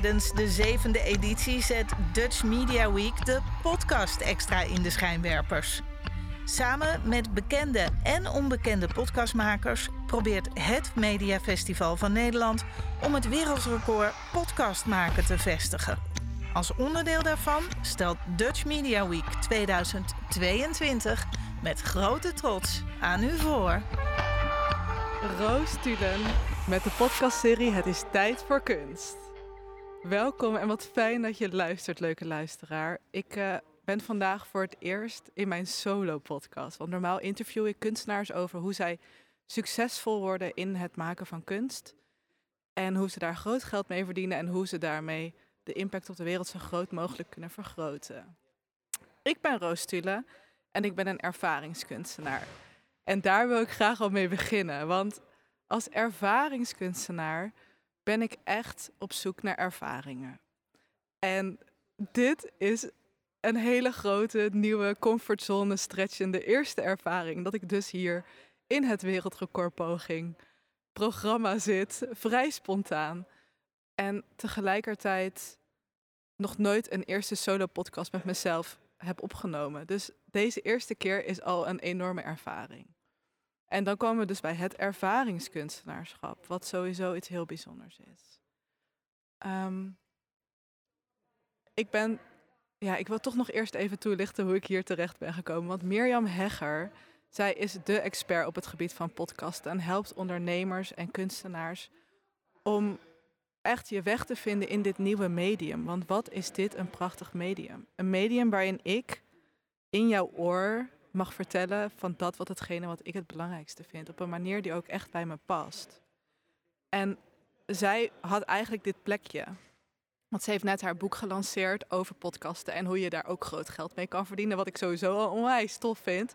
Tijdens de zevende editie zet Dutch Media Week de podcast extra in de schijnwerpers. Samen met bekende en onbekende podcastmakers probeert het Mediafestival van Nederland om het wereldrecord podcast maken te vestigen. Als onderdeel daarvan stelt Dutch Media Week 2022 met grote trots aan u voor. Roos Tulen met de podcastserie Het is tijd voor kunst. Welkom en wat fijn dat je luistert, leuke luisteraar. Ik uh, ben vandaag voor het eerst in mijn solo-podcast. Want normaal interview ik kunstenaars over hoe zij succesvol worden in het maken van kunst. En hoe ze daar groot geld mee verdienen en hoe ze daarmee de impact op de wereld zo groot mogelijk kunnen vergroten. Ik ben Roos Tule en ik ben een ervaringskunstenaar. En daar wil ik graag al mee beginnen, want als ervaringskunstenaar ben ik echt op zoek naar ervaringen. En dit is een hele grote nieuwe comfortzone stretchende eerste ervaring dat ik dus hier in het wereldrecordpoging programma zit, vrij spontaan. En tegelijkertijd nog nooit een eerste solo podcast met mezelf heb opgenomen. Dus deze eerste keer is al een enorme ervaring. En dan komen we dus bij het ervaringskunstenaarschap, wat sowieso iets heel bijzonders is. Ehm, ik ben, ja, ik wil toch nog eerst even toelichten hoe ik hier terecht ben gekomen. Want Mirjam Hegger, zij is de expert op het gebied van podcasten en helpt ondernemers en kunstenaars om echt je weg te vinden in dit nieuwe medium. Want wat is dit een prachtig medium? Een medium waarin ik in jouw oor mag vertellen van dat wat hetgene wat ik het belangrijkste vind. Op een manier die ook echt bij me past. En zij had eigenlijk dit plekje. Want ze heeft net haar boek gelanceerd over podcasten en hoe je daar ook groot geld mee kan verdienen. Wat ik sowieso al onwijs tof vind.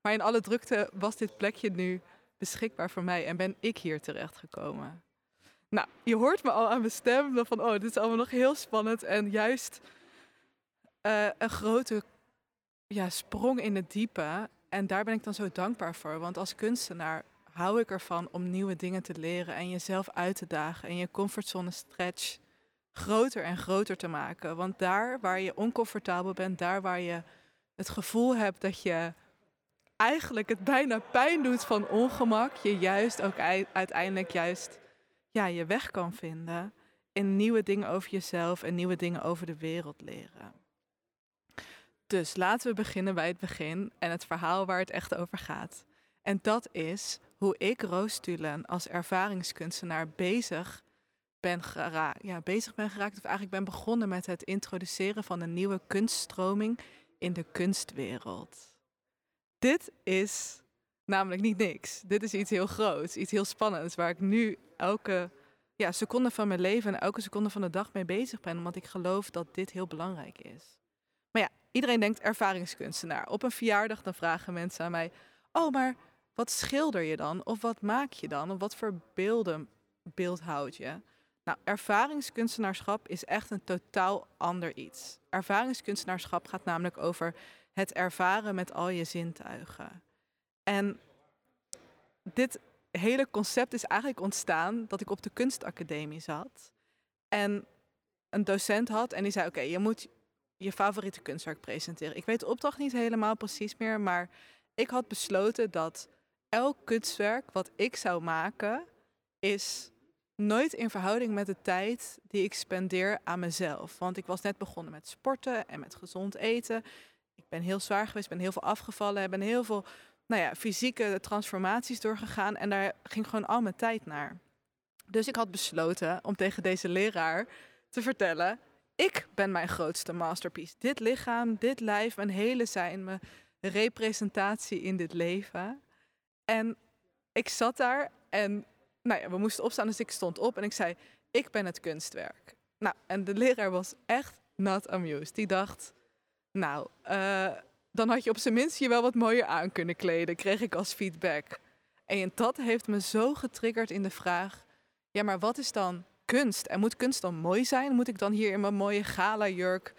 Maar in alle drukte was dit plekje nu beschikbaar voor mij en ben ik hier terecht gekomen. Nou, je hoort me al aan mijn stem van, oh, dit is allemaal nog heel spannend en juist uh, een grote ja, sprong in het diepe. En daar ben ik dan zo dankbaar voor. Want als kunstenaar hou ik ervan om nieuwe dingen te leren en jezelf uit te dagen en je comfortzone stretch groter en groter te maken. Want daar waar je oncomfortabel bent, daar waar je het gevoel hebt dat je eigenlijk het bijna pijn doet van ongemak, je juist ook uiteindelijk juist ja, je weg kan vinden in nieuwe dingen over jezelf en nieuwe dingen over de wereld leren. Dus laten we beginnen bij het begin en het verhaal waar het echt over gaat. En dat is hoe ik Roos Tulen als ervaringskunstenaar bezig ben, geraakt, ja, bezig ben geraakt. Of eigenlijk ben begonnen met het introduceren van een nieuwe kunststroming in de kunstwereld. Dit is namelijk niet niks. Dit is iets heel groots, iets heel spannends, waar ik nu elke ja, seconde van mijn leven en elke seconde van de dag mee bezig ben, omdat ik geloof dat dit heel belangrijk is. Iedereen denkt ervaringskunstenaar. Op een verjaardag dan vragen mensen aan mij: Oh, maar wat schilder je dan? Of wat maak je dan? Of wat voor beelden beeldhoud je? Nou, ervaringskunstenaarschap is echt een totaal ander iets. Ervaringskunstenaarschap gaat namelijk over het ervaren met al je zintuigen. En dit hele concept is eigenlijk ontstaan dat ik op de kunstacademie zat. En een docent had en die zei: Oké, je moet je favoriete kunstwerk presenteren. Ik weet de opdracht niet helemaal precies meer, maar ik had besloten dat elk kunstwerk wat ik zou maken, is nooit in verhouding met de tijd die ik spendeer aan mezelf. Want ik was net begonnen met sporten en met gezond eten. Ik ben heel zwaar geweest, ben heel veel afgevallen, ben heel veel nou ja, fysieke transformaties doorgegaan en daar ging gewoon al mijn tijd naar. Dus ik had besloten om tegen deze leraar te vertellen: ik ben mijn grootste masterpiece. Dit lichaam, dit lijf, mijn hele zijn, mijn representatie in dit leven. En ik zat daar en nou ja, we moesten opstaan, dus ik stond op en ik zei: Ik ben het kunstwerk. Nou, en de leraar was echt not amused. Die dacht: Nou, uh, dan had je op zijn minst je wel wat mooier aan kunnen kleden, kreeg ik als feedback. En dat heeft me zo getriggerd in de vraag: ja, maar wat is dan kunst? En moet kunst dan mooi zijn? Moet ik dan hier in mijn mooie gala-jurk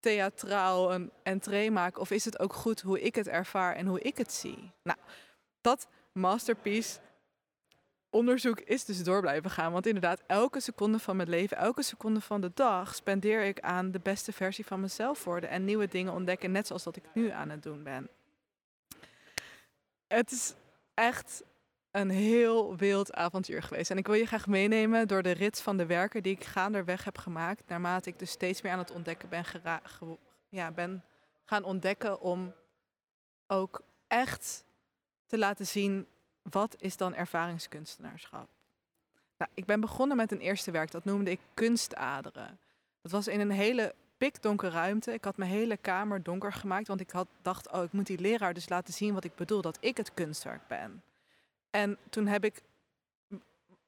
theatraal een entree maken? Of is het ook goed hoe ik het ervaar en hoe ik het zie? Nou, dat masterpiece onderzoek is dus door blijven gaan. Want inderdaad, elke seconde van mijn leven, elke seconde van de dag spendeer ik aan de beste versie van mezelf worden en nieuwe dingen ontdekken, net zoals dat ik nu aan het doen ben. Het is echt een heel wild avontuur geweest. En ik wil je graag meenemen door de rit van de werken die ik gaandeweg heb gemaakt, naarmate ik dus steeds meer aan het ontdekken ben, ja, ben gaan ontdekken om ook echt te laten zien wat is dan ervaringskunstenaarschap? Nou, ik ben begonnen met een eerste werk, dat noemde ik kunstaderen. Dat was in een hele pikdonkere ruimte. Ik had mijn hele kamer donker gemaakt, want ik had, dacht, oh, ik moet die leraar dus laten zien wat ik bedoel, dat ik het kunstwerk ben. En toen heb ik,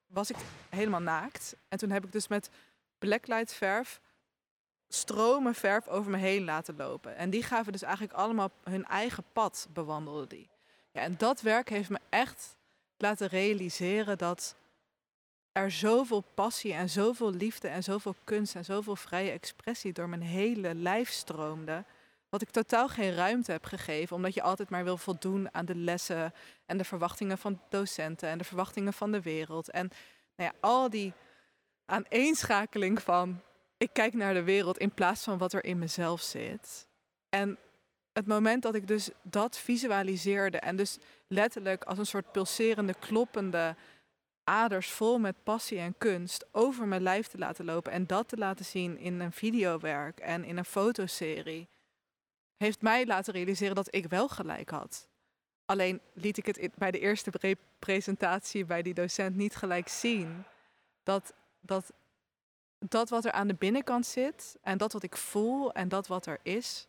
was ik helemaal naakt. En toen heb ik dus met blacklight verf stromen verf over me heen laten lopen. En die gaven dus eigenlijk allemaal hun eigen pad bewandelden die. Ja, en dat werk heeft me echt laten realiseren dat er zoveel passie en zoveel liefde en zoveel kunst en zoveel vrije expressie door mijn hele lijf stroomde. Wat ik totaal geen ruimte heb gegeven, omdat je altijd maar wil voldoen aan de lessen en de verwachtingen van docenten en de verwachtingen van de wereld. En nou ja, al die aaneenschakeling van ik kijk naar de wereld in plaats van wat er in mezelf zit. En het moment dat ik dus dat visualiseerde en dus letterlijk als een soort pulserende, kloppende aders vol met passie en kunst over mijn lijf te laten lopen en dat te laten zien in een videowerk en in een fotoserie, heeft mij laten realiseren dat ik wel gelijk had. Alleen liet ik het bij de eerste presentatie bij die docent niet gelijk zien dat, dat dat wat er aan de binnenkant zit en dat wat ik voel en dat wat er is,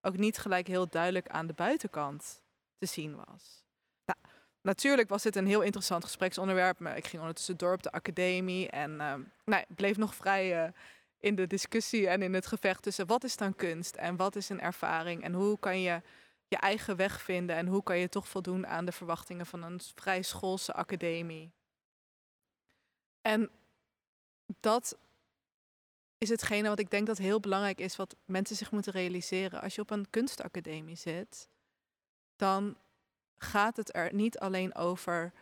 ook niet gelijk heel duidelijk aan de buitenkant te zien was. Nou, natuurlijk was dit een heel interessant gespreksonderwerp. Maar ik ging ondertussen door op de academie en uh, bleef nog vrij uh, in de discussie en in het gevecht tussen wat is dan kunst en wat is een ervaring en hoe kan je je eigen weg vinden en hoe kan je toch voldoen aan de verwachtingen van een vrij schoolse academie. En dat is hetgene wat ik denk dat heel belangrijk is, wat mensen zich moeten realiseren. Als je op een kunstacademie zit, dan gaat het er niet alleen over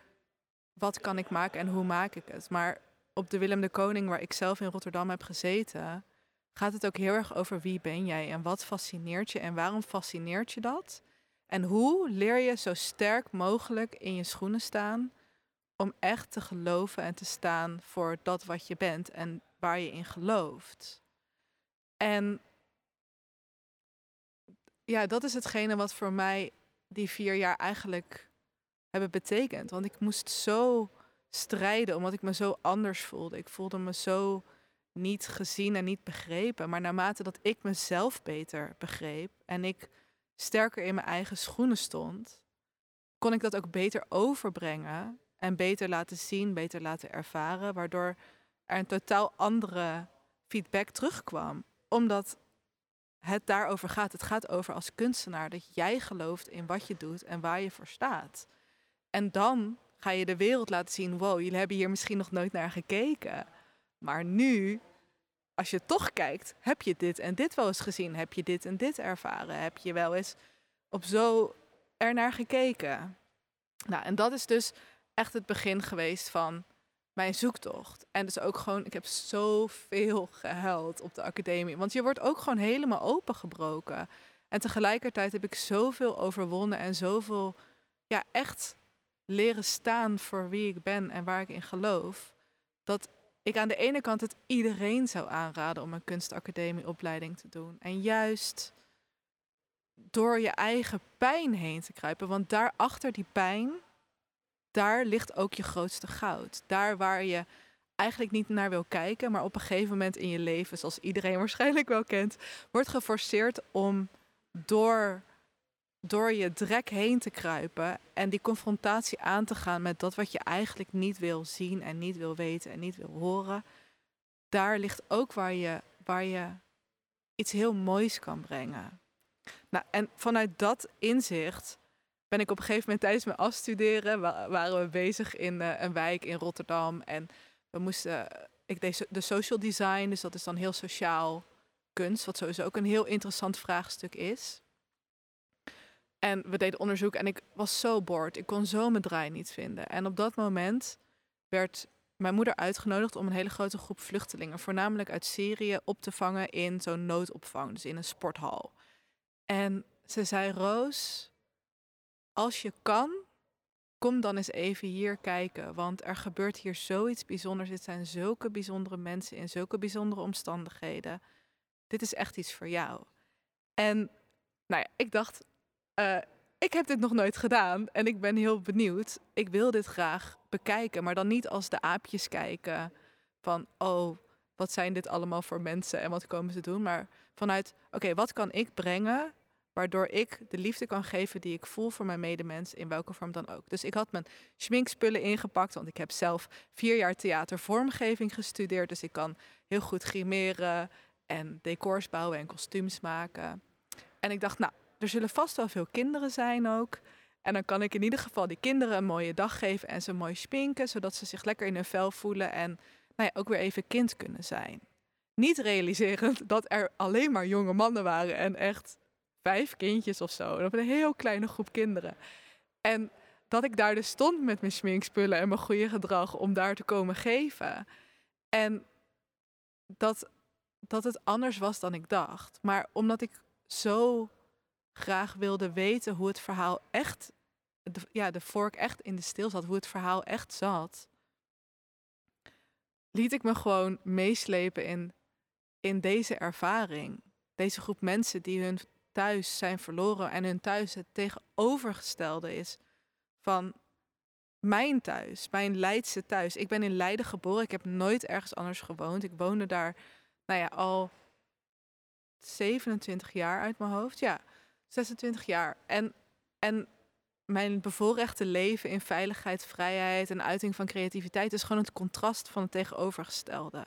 wat kan ik maken en hoe maak ik het. Maar op de Willem de Koning, waar ik zelf in Rotterdam heb gezeten, gaat het ook heel erg over wie ben jij en wat fascineert je en waarom fascineert je dat? En hoe leer je zo sterk mogelijk in je schoenen staan om echt te geloven en te staan voor dat wat je bent en waar je in gelooft. En ja, dat is hetgene wat voor mij die vier jaar eigenlijk hebben betekend. Want ik moest zo strijden omdat ik me zo anders voelde. Ik voelde me zo niet gezien en niet begrepen. Maar naarmate dat ik mezelf beter begreep en ik sterker in mijn eigen schoenen stond, kon ik dat ook beter overbrengen en beter laten zien, beter laten ervaren, waardoor er een totaal andere feedback terugkwam. Omdat het daarover gaat. Het gaat over als kunstenaar dat jij gelooft in wat je doet en waar je voor staat. En dan ga je de wereld laten zien: wow, jullie hebben hier misschien nog nooit naar gekeken. Maar nu, als je toch kijkt, heb je dit en dit wel eens gezien? Heb je dit en dit ervaren? Heb je wel eens op zo ernaar gekeken? Nou, en dat is dus echt het begin geweest van mijn zoektocht. En dus ook gewoon, ik heb zoveel gehuild op de academie. Want je wordt ook gewoon helemaal opengebroken. En tegelijkertijd heb ik zoveel overwonnen en zoveel, ja, echt leren staan voor wie ik ben en waar ik in geloof. Dat ik aan de ene kant het iedereen zou aanraden om een kunstacademieopleiding te doen. En juist door je eigen pijn heen te kruipen. Want daarachter die pijn daar ligt ook je grootste goud. Daar waar je eigenlijk niet naar wil kijken, maar op een gegeven moment in je leven, zoals iedereen waarschijnlijk wel kent, wordt geforceerd om door, door je drek heen te kruipen en die confrontatie aan te gaan met dat wat je eigenlijk niet wil zien en niet wil weten en niet wil horen. Daar ligt ook waar je, waar je iets heel moois kan brengen. Nou, en vanuit dat inzicht ben ik op een gegeven moment tijdens mijn afstuderen, waren we bezig in uh, een wijk in Rotterdam. En we moesten, ik deed de social design, dus dat is dan heel sociaal kunst, wat sowieso ook een heel interessant vraagstuk is. En we deden onderzoek en ik was zo boord. Ik kon zo mijn draai niet vinden. En op dat moment werd mijn moeder uitgenodigd om een hele grote groep vluchtelingen, voornamelijk uit Syrië, op te vangen in zo'n noodopvang, dus in een sporthal. En ze zei: Roos, als je kan, kom dan eens even hier kijken. Want er gebeurt hier zoiets bijzonders. Dit zijn zulke bijzondere mensen in zulke bijzondere omstandigheden. Dit is echt iets voor jou. En nou ja, ik dacht, uh, ik heb dit nog nooit gedaan en ik ben heel benieuwd. Ik wil dit graag bekijken, maar dan niet als de aapjes kijken van, oh, wat zijn dit allemaal voor mensen en wat komen ze doen, maar vanuit, oké, wat kan ik brengen waardoor ik de liefde kan geven die ik voel voor mijn medemens, in welke vorm dan ook. Dus ik had mijn schminkspullen ingepakt, want ik heb zelf vier jaar theatervormgeving gestudeerd, dus ik kan heel goed grimeren en decors bouwen en kostuums maken. En ik dacht, nou, er zullen vast wel veel kinderen zijn ook. En dan kan ik in ieder geval die kinderen een mooie dag geven en ze mooi spinken, zodat ze zich lekker in hun vel voelen en nou ja, ook weer even kind kunnen zijn. Niet realiserend dat er alleen maar jonge mannen waren en echt vijf kindjes of zo. Of een heel kleine groep kinderen. En dat ik daar dus stond met mijn schminkspullen en mijn goede gedrag om daar te komen geven. En dat, dat het anders was dan ik dacht. Maar omdat ik zo graag wilde weten hoe het verhaal echt, de, ja, de vork echt in de steel zat, hoe het verhaal echt zat, liet ik me gewoon meeslepen in, in deze ervaring. Deze groep mensen die hun thuis zijn verloren en hun thuis het tegenovergestelde is van mijn thuis, mijn Leidse thuis. Ik ben in Leiden geboren, ik heb nooit ergens anders gewoond. Ik woonde daar, nou ja, al 27 jaar uit mijn hoofd. Ja, 26 jaar. En, en mijn bevoorrechte leven in veiligheid, vrijheid en uiting van creativiteit is gewoon het contrast van het tegenovergestelde.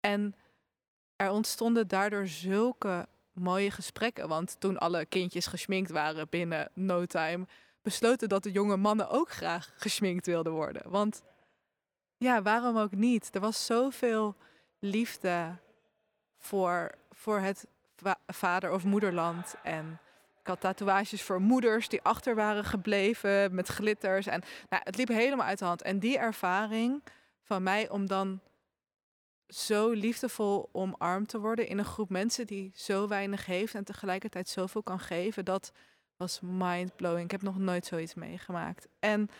En er ontstonden daardoor zulke mooie gesprekken. Want toen alle kindjes gesminkt waren binnen no time, besloten dat de jonge mannen ook graag gesminkt wilden worden. Want ja, waarom ook niet? Er was zoveel liefde voor, voor het vader- of moederland. En ik had tatoeages voor moeders die achter waren gebleven met glitters. En nou, het liep helemaal uit de hand. En die ervaring van mij om dan zo liefdevol omarmd te worden in een groep mensen die zo weinig heeft en tegelijkertijd zoveel kan geven, dat was mind-blowing. Ik heb nog nooit zoiets meegemaakt. En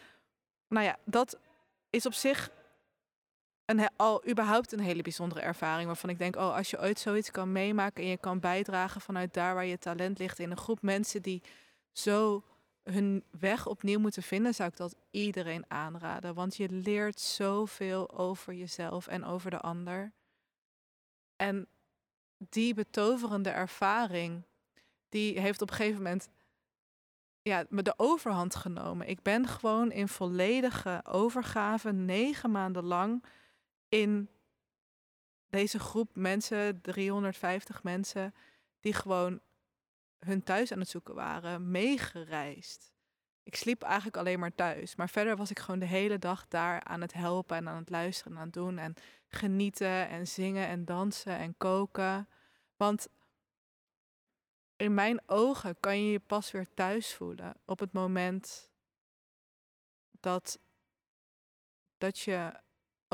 nou ja, dat is op zich een, al überhaupt een hele bijzondere ervaring. Waarvan ik denk, oh, als je ooit zoiets kan meemaken en je kan bijdragen vanuit daar waar je talent ligt in een groep mensen die zo hun weg opnieuw moeten vinden, zou ik dat iedereen aanraden. Want je leert zoveel over jezelf en over de ander. En die betoverende ervaring, die heeft op een gegeven moment ja, me de overhand genomen. Ik ben gewoon in volledige overgave negen maanden lang in deze groep mensen, 350 mensen, die gewoon hun thuis aan het zoeken waren, meegereisd. Ik sliep eigenlijk alleen maar thuis. Maar verder was ik gewoon de hele dag daar aan het helpen en aan het luisteren en aan het doen. En genieten en zingen en dansen en koken. Want in mijn ogen kan je je pas weer thuis voelen op het moment dat, dat je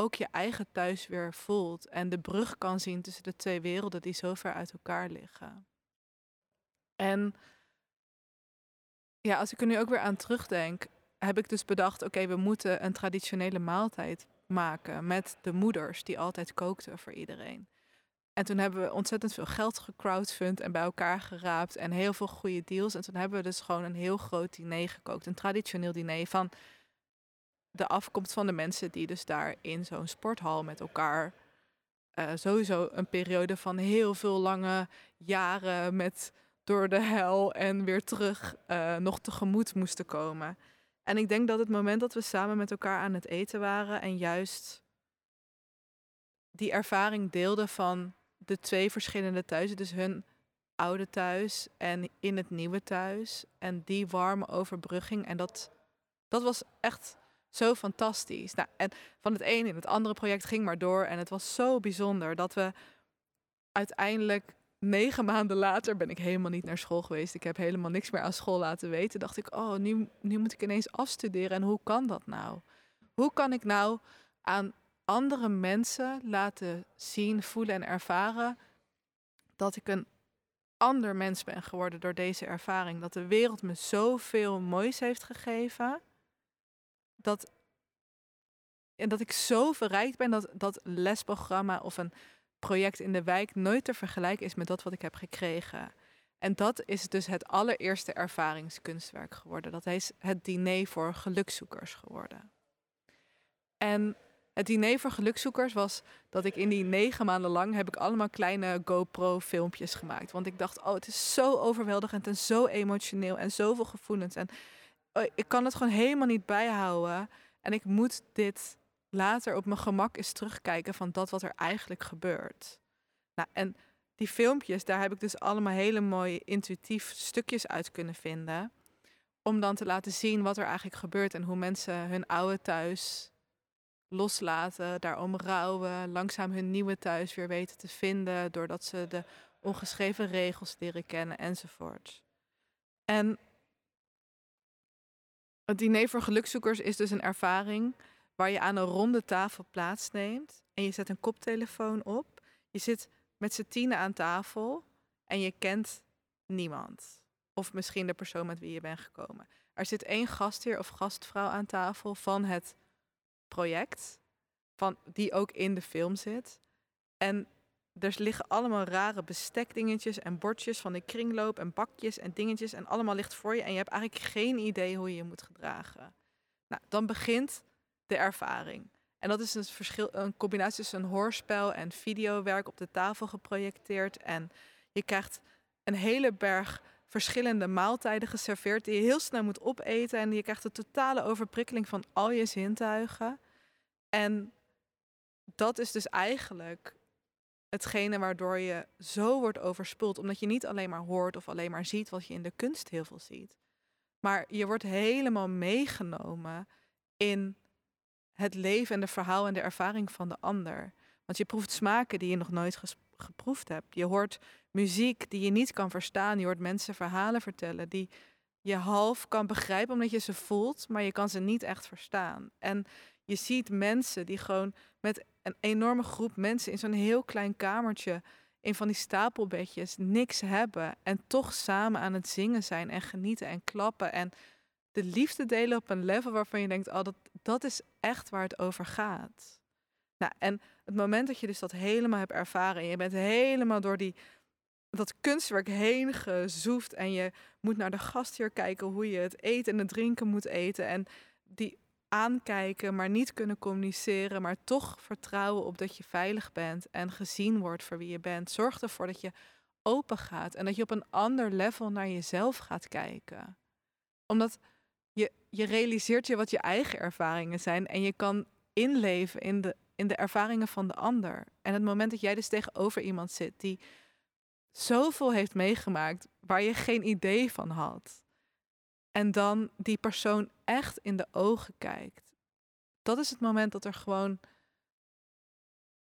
ook je eigen thuis weer voelt en de brug kan zien tussen de twee werelden die zo ver uit elkaar liggen. En ja, als ik er nu ook weer aan terugdenk, heb ik dus bedacht: oké, we moeten een traditionele maaltijd maken met de moeders die altijd kookten voor iedereen. En toen hebben we ontzettend veel geld gecrowdfund en bij elkaar geraapt en heel veel goede deals. En toen hebben we dus gewoon een heel groot diner gekookt. Een traditioneel diner van de afkomst van de mensen die dus daar in zo'n sporthal met elkaar uh, sowieso een periode van heel veel lange jaren met door de hel en weer terug uh, nog tegemoet moesten komen. En ik denk dat het moment dat we samen met elkaar aan het eten waren en juist die ervaring deelden van de twee verschillende thuizen, dus hun oude thuis en in het nieuwe thuis en die warme overbrugging en dat dat was echt zo fantastisch. Nou, en van het een in het andere project ging maar door en het was zo bijzonder dat we uiteindelijk negen maanden later ben ik helemaal niet naar school geweest. Ik heb helemaal niks meer aan school laten weten. Dacht ik, oh, nu, nu moet ik ineens afstuderen. En hoe kan dat nou? Hoe kan ik nou aan andere mensen laten zien, voelen en ervaren dat ik een ander mens ben geworden door deze ervaring. Dat de wereld me zoveel moois heeft gegeven. Dat, en dat ik zo verrijkt ben dat dat lesprogramma of een project in de wijk nooit te vergelijken is met dat wat ik heb gekregen. En dat is dus het allereerste ervaringskunstwerk geworden. Dat is het diner voor gelukzoekers geworden. En het diner voor gelukzoekers was dat ik in die negen maanden lang heb ik allemaal kleine GoPro filmpjes gemaakt. Want ik dacht, oh, het is zo overweldigend en zo emotioneel en zoveel gevoelens. En ik kan het gewoon helemaal niet bijhouden. En ik moet dit later op mijn gemak eens terugkijken van dat wat er eigenlijk gebeurt. Nou, en die filmpjes, daar heb ik dus allemaal hele mooie intuïtief stukjes uit kunnen vinden. Om dan te laten zien wat er eigenlijk gebeurt en hoe mensen hun oude thuis loslaten, daarom rouwen, langzaam hun nieuwe thuis weer weten te vinden, doordat ze de ongeschreven regels leren kennen enzovoort. En het diner voor gelukzoekers is dus een ervaring waar je aan een ronde tafel plaatsneemt en je zet een koptelefoon op. Je zit met z'n tienen aan tafel en je kent niemand. Of misschien de persoon met wie je bent gekomen. Er zit één gastheer of gastvrouw aan tafel van het project, van, die ook in de film zit. En er liggen allemaal rare bestekdingetjes en bordjes van de kringloop en bakjes en dingetjes. En allemaal ligt voor je en je hebt eigenlijk geen idee hoe je je moet gedragen. Nou, dan begint de ervaring. En dat is een, verschil, een combinatie tussen een hoorspel en videowerk op de tafel geprojecteerd. En je krijgt een hele berg verschillende maaltijden geserveerd die je heel snel moet opeten. En je krijgt de totale overprikkeling van al je zintuigen. En dat is dus eigenlijk hetgene waardoor je zo wordt overspoeld. Omdat je niet alleen maar hoort of alleen maar ziet wat je in de kunst heel veel ziet. Maar je wordt helemaal meegenomen in het leven en de verhaal en de ervaring van de ander. Want je proeft smaken die je nog nooit geproefd hebt. Je hoort muziek die je niet kan verstaan. Je hoort mensen verhalen vertellen die je half kan begrijpen omdat je ze voelt, maar je kan ze niet echt verstaan. En je ziet mensen die gewoon met een enorme groep mensen in zo'n heel klein kamertje in van die stapelbedjes niks hebben en toch samen aan het zingen zijn en genieten en klappen en de liefde delen op een level waarvan je denkt, oh, dat, dat is echt waar het over gaat. Nou, en het moment dat je dus dat helemaal hebt ervaren en je bent helemaal door die, dat kunstwerk heen gezoefd en je moet naar de gastheer kijken hoe je het eten en het drinken moet eten en aankijken, maar niet kunnen communiceren, maar toch vertrouwen op dat je veilig bent en gezien wordt voor wie je bent. Zorg ervoor dat je open gaat en dat je op een ander level naar jezelf gaat kijken. Omdat je, je realiseert je wat je eigen ervaringen zijn en je kan inleven in de, in de ervaringen van de ander. En het moment dat jij dus tegenover iemand zit die zoveel heeft meegemaakt waar je geen idee van had. En dan die persoon echt in de ogen kijkt. Dat is het moment dat er gewoon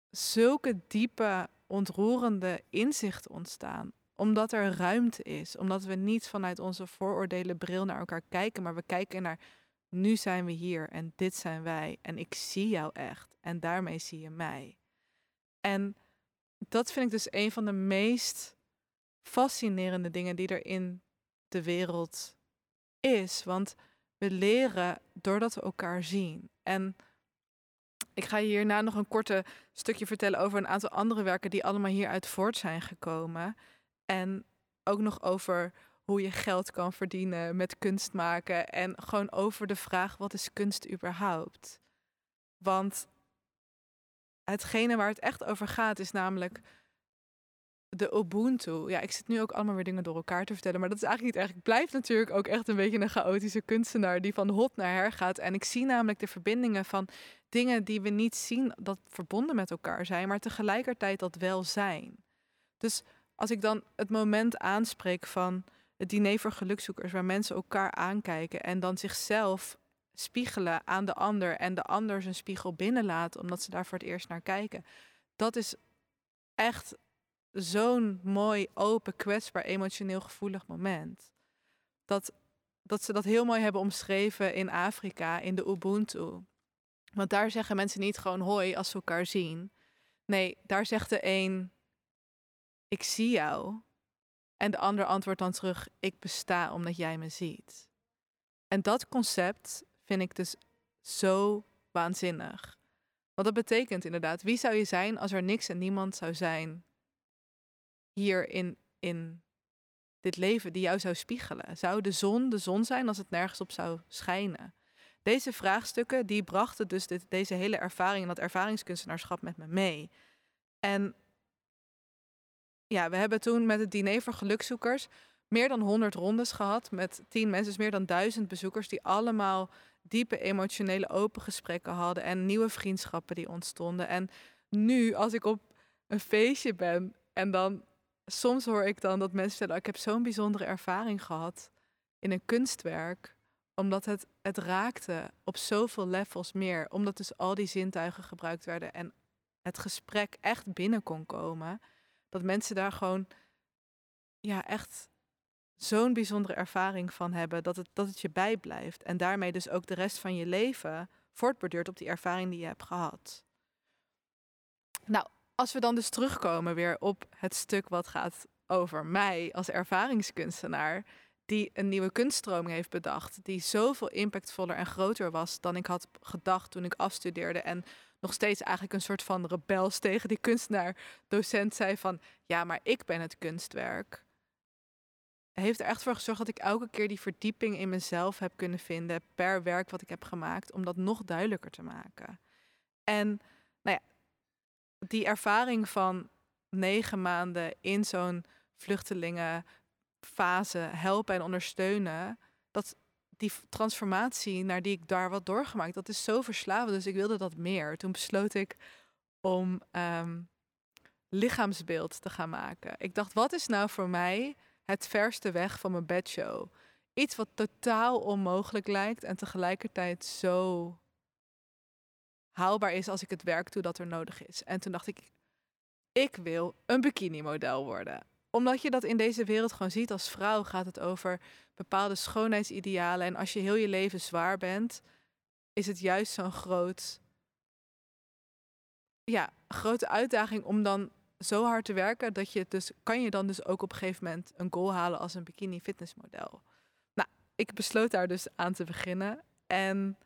zulke diepe, ontroerende inzichten ontstaan omdat er ruimte is. Omdat we niet vanuit onze vooroordelen bril naar elkaar kijken, maar we kijken naar nu zijn we hier en dit zijn wij en ik zie jou echt en daarmee zie je mij. En dat vind ik dus een van de meest fascinerende dingen die er in de wereld is. Want we leren doordat we elkaar zien. En ik ga hierna nog een korte stukje vertellen over een aantal andere werken die allemaal hieruit voort zijn gekomen. En ook nog over hoe je geld kan verdienen met kunst maken. En gewoon over de vraag: wat is kunst überhaupt? Want hetgene waar het echt over gaat is namelijk de Ubuntu. Ja, ik zit nu ook allemaal weer dingen door elkaar te vertellen, maar dat is eigenlijk niet erg. Ik blijf natuurlijk ook echt een beetje een chaotische kunstenaar die van hot naar her gaat. En ik zie namelijk de verbindingen van dingen die we niet zien dat verbonden met elkaar zijn, maar tegelijkertijd dat wel zijn. Dus als ik dan het moment aanspreek van het diner voor gelukzoekers, waar mensen elkaar aankijken en dan zichzelf spiegelen aan de ander en de ander zijn spiegel binnenlaten omdat ze daar voor het eerst naar kijken. Dat is echt zo'n mooi, open, kwetsbaar, emotioneel gevoelig moment. Dat, dat ze dat heel mooi hebben omschreven in Afrika, in de Ubuntu. Want daar zeggen mensen niet gewoon hoi als ze elkaar zien. Nee, daar zegt de een, ik zie jou. En de ander antwoordt dan terug, ik besta omdat jij me ziet. En dat concept vind ik dus zo waanzinnig. Want dat betekent inderdaad, wie zou je zijn als er niks en niemand zou zijn hier in, in dit leven die jou zou spiegelen? Zou de zon de zon zijn als het nergens op zou schijnen? Deze vraagstukken die brachten dus dit, deze hele ervaring en dat ervaringskunstenaarschap met me mee. En ja, we hebben toen met het diner voor gelukzoekers meer dan 100 rondes gehad met tien mensen, dus meer dan duizend bezoekers die allemaal diepe emotionele open gesprekken hadden en nieuwe vriendschappen die ontstonden. En nu, als ik op een feestje ben en dan soms hoor ik dan dat mensen zeggen: ik heb zo'n bijzondere ervaring gehad in een kunstwerk, omdat het, het raakte op zoveel levels meer, omdat dus al die zintuigen gebruikt werden en het gesprek echt binnen kon komen, dat mensen daar gewoon ja, echt zo'n bijzondere ervaring van hebben dat het, dat het je bijblijft. En daarmee dus ook de rest van je leven voortborduurt op die ervaring die je hebt gehad. Nou, als we dan dus terugkomen weer op het stuk wat gaat over mij als ervaringskunstenaar, die een nieuwe kunststroming heeft bedacht, die zoveel impactvoller en groter was dan ik had gedacht toen ik afstudeerde en nog steeds eigenlijk een soort van rebels tegen die kunstenaar docent zei van ja, maar ik ben het kunstwerk heeft er echt voor gezorgd dat ik elke keer die verdieping in mezelf heb kunnen vinden per werk wat ik heb gemaakt, om dat nog duidelijker te maken. En nou ja, die ervaring van negen maanden in zo'n vluchtelingenfase helpen en ondersteunen, dat die transformatie naar die ik daar wat doorgemaakt, dat is zo verslavend. Dus ik wilde dat meer. Toen besloot ik om ehm, lichaamsbeeld te gaan maken. Ik dacht, wat is nou voor mij het verste weg van mijn bedshow. Iets wat totaal onmogelijk lijkt en tegelijkertijd zo haalbaar is als ik het werk doe dat er nodig is. En toen dacht ik, ik wil een bikini-model worden. Omdat je dat in deze wereld gewoon ziet als vrouw, gaat het over bepaalde schoonheidsidealen. En als je heel je leven zwaar bent, is het juist zo'n groot, ja, grote uitdaging om dan zo hard te werken dat je dus kan je dan dus ook op een gegeven moment een goal halen als een bikini fitnessmodel. Nou, ik besloot daar dus aan te beginnen en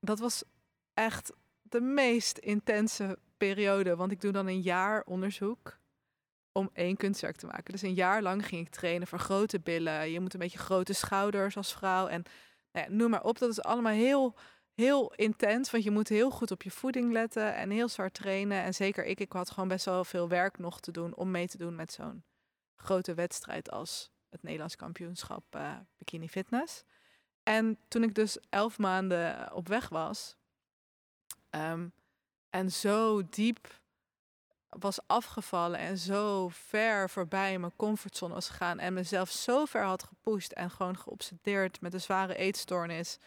dat was echt de meest intense periode, want ik doe dan een jaar onderzoek om één kunstwerk te maken. Dus een jaar lang ging ik trainen voor grote billen. Je moet een beetje grote schouders als vrouw en nou ja, noem maar op. Dat is allemaal heel heel intens, want je moet heel goed op je voeding letten en heel zwaar trainen. En zeker ik, ik had gewoon best wel veel werk nog te doen om mee te doen met zo'n grote wedstrijd als het Nederlands kampioenschap uh, bikini fitness. En toen ik dus elf maanden op weg was ehm, en zo diep was afgevallen en zo ver voorbij mijn comfortzone was gegaan en mezelf zo ver had gepusht en gewoon geobsedeerd met een zware eetstoornis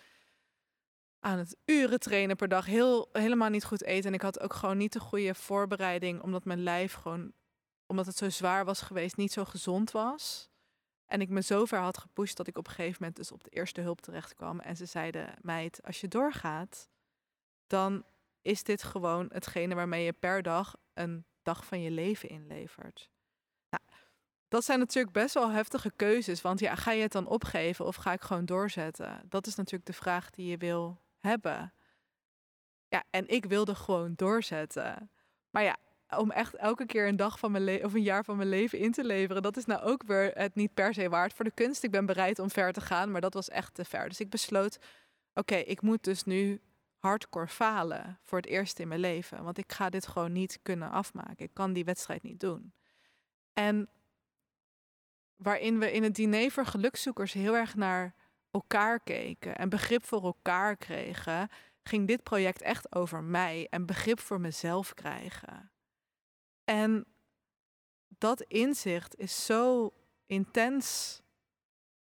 aan het uren trainen per dag. Heel, helemaal niet goed eten. En ik had ook gewoon niet de goede voorbereiding. Omdat mijn lijf gewoon, omdat het zo zwaar was geweest, niet zo gezond was. En ik me zo ver had gepusht dat ik op een gegeven moment dus op de eerste hulp terecht kwam. En ze zeiden, meid, als je doorgaat, dan is dit gewoon hetgene waarmee je per dag een dag van je leven inlevert. Nou, dat zijn natuurlijk best wel heftige keuzes. Want ja, ga je het dan opgeven of ga ik gewoon doorzetten? Dat is natuurlijk de vraag die je wil hebben. Ja, en ik wilde gewoon doorzetten. Maar ja, om echt elke keer een dag van mijn leven of een jaar van mijn leven in te leveren, dat is nou ook weer het niet per se waard voor de kunst. Ik ben bereid om ver te gaan, maar dat was echt te ver. Dus ik besloot, oké, ik moet dus nu hardcore falen voor het eerst in mijn leven, want ik ga dit gewoon niet kunnen afmaken. Ik kan die wedstrijd niet doen. En waarin we in het diner voor gelukzoekers heel erg naar elkaar keken en begrip voor elkaar kregen, ging dit project echt over mij en begrip voor mezelf krijgen. En dat inzicht is zo intens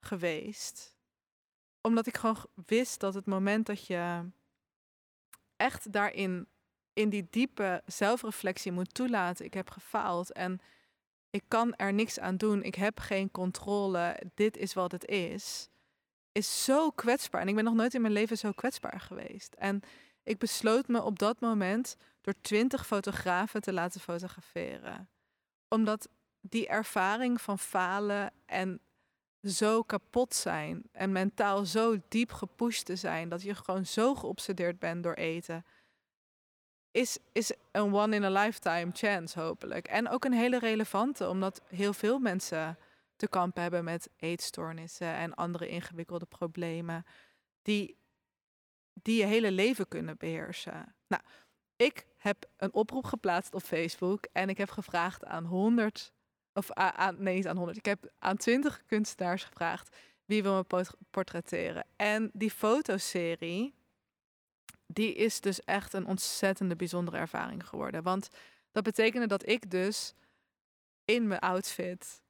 geweest, omdat ik gewoon wist dat het moment dat je echt daarin, in die diepe zelfreflectie moet toelaten, ik heb gefaald en ik kan er niks aan doen, ik heb geen controle, dit is wat het is is zo kwetsbaar. En ik ben nog nooit in mijn leven zo kwetsbaar geweest. En ik besloot me op dat moment door twintig fotografen te laten fotograferen. Omdat die ervaring van falen en zo kapot zijn en mentaal zo diep gepusht te zijn dat je gewoon zo geobsedeerd bent door eten, is, is een one in a lifetime chance hopelijk. En ook een hele relevante, omdat heel veel mensen te kampen hebben met eetstoornissen en andere ingewikkelde problemen die, die je hele leven kunnen beheersen. Nou, ik heb een oproep geplaatst op Facebook en ik heb gevraagd aan 100 of aan, nee, niet aan 100. Ik heb aan 20 kunstenaars gevraagd wie wil me portretteren. En die fotoserie, die is dus echt een ontzettende bijzondere ervaring geworden. Want dat betekende dat ik dus in mijn outfit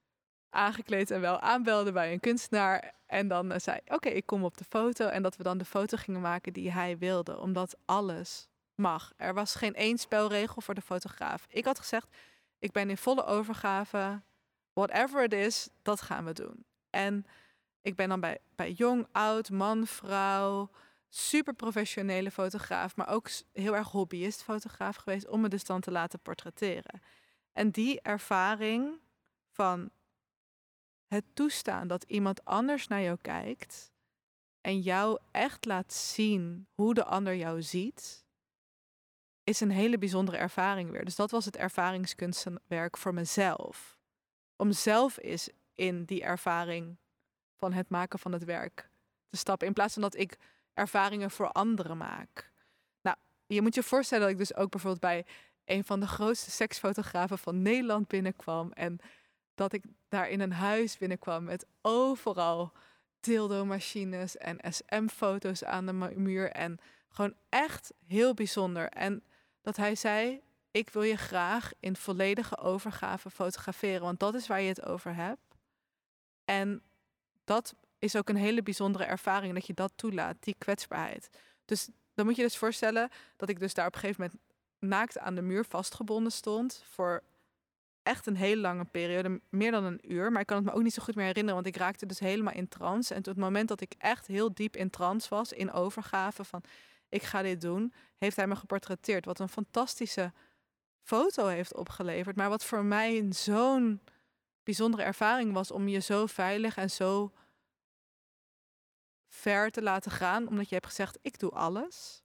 aangekleed en wel aanbelde bij een kunstenaar. En dan eh, zei, oké, ik kom op de foto. En dat we dan de foto gingen maken die hij wilde. Omdat alles mag. Er was geen één spelregel voor de fotograaf. Ik had gezegd, ik ben in volle overgave. Whatever it is, dat gaan we doen. En ik ben dan bij, bij jong, oud, man, vrouw, super professionele fotograaf, maar ook heel erg hobbyist fotograaf geweest om me dus dan te laten portretteren. En die ervaring van het toestaan dat iemand anders naar jou kijkt en jou echt laat zien hoe de ander jou ziet, is een hele bijzondere ervaring weer. Dus dat was het ervaringskunstenwerk voor mezelf. Om zelf eens in die ervaring van het maken van het werk te stappen. In plaats van dat ik ervaringen voor anderen maak. Nou, je moet je voorstellen dat ik dus ook bijvoorbeeld bij een van de grootste seksfotografen van Nederland binnenkwam. En dat ik daar in een huis binnenkwam met overal dildo-machines en SM-foto's aan de muur. En gewoon echt heel bijzonder. En dat hij zei: Ik wil je graag in volledige overgave fotograferen, want dat is waar je het over hebt. En dat is ook een hele bijzondere ervaring dat je dat toelaat, die kwetsbaarheid. Dus dan moet je dus voorstellen dat ik dus daar op een gegeven moment naakt aan de muur vastgebonden stond voor echt een hele lange periode, meer dan een uur. Maar ik kan het me ook niet zo goed meer herinneren, want ik raakte dus helemaal in trance. En tot het moment dat ik echt heel diep in trance was, in overgave van ik ga dit doen, heeft hij me geportretteerd. Wat een fantastische foto heeft opgeleverd. Maar wat voor mij zo'n bijzondere ervaring was om je zo veilig en zo ver te laten gaan, omdat je hebt gezegd: ik doe alles.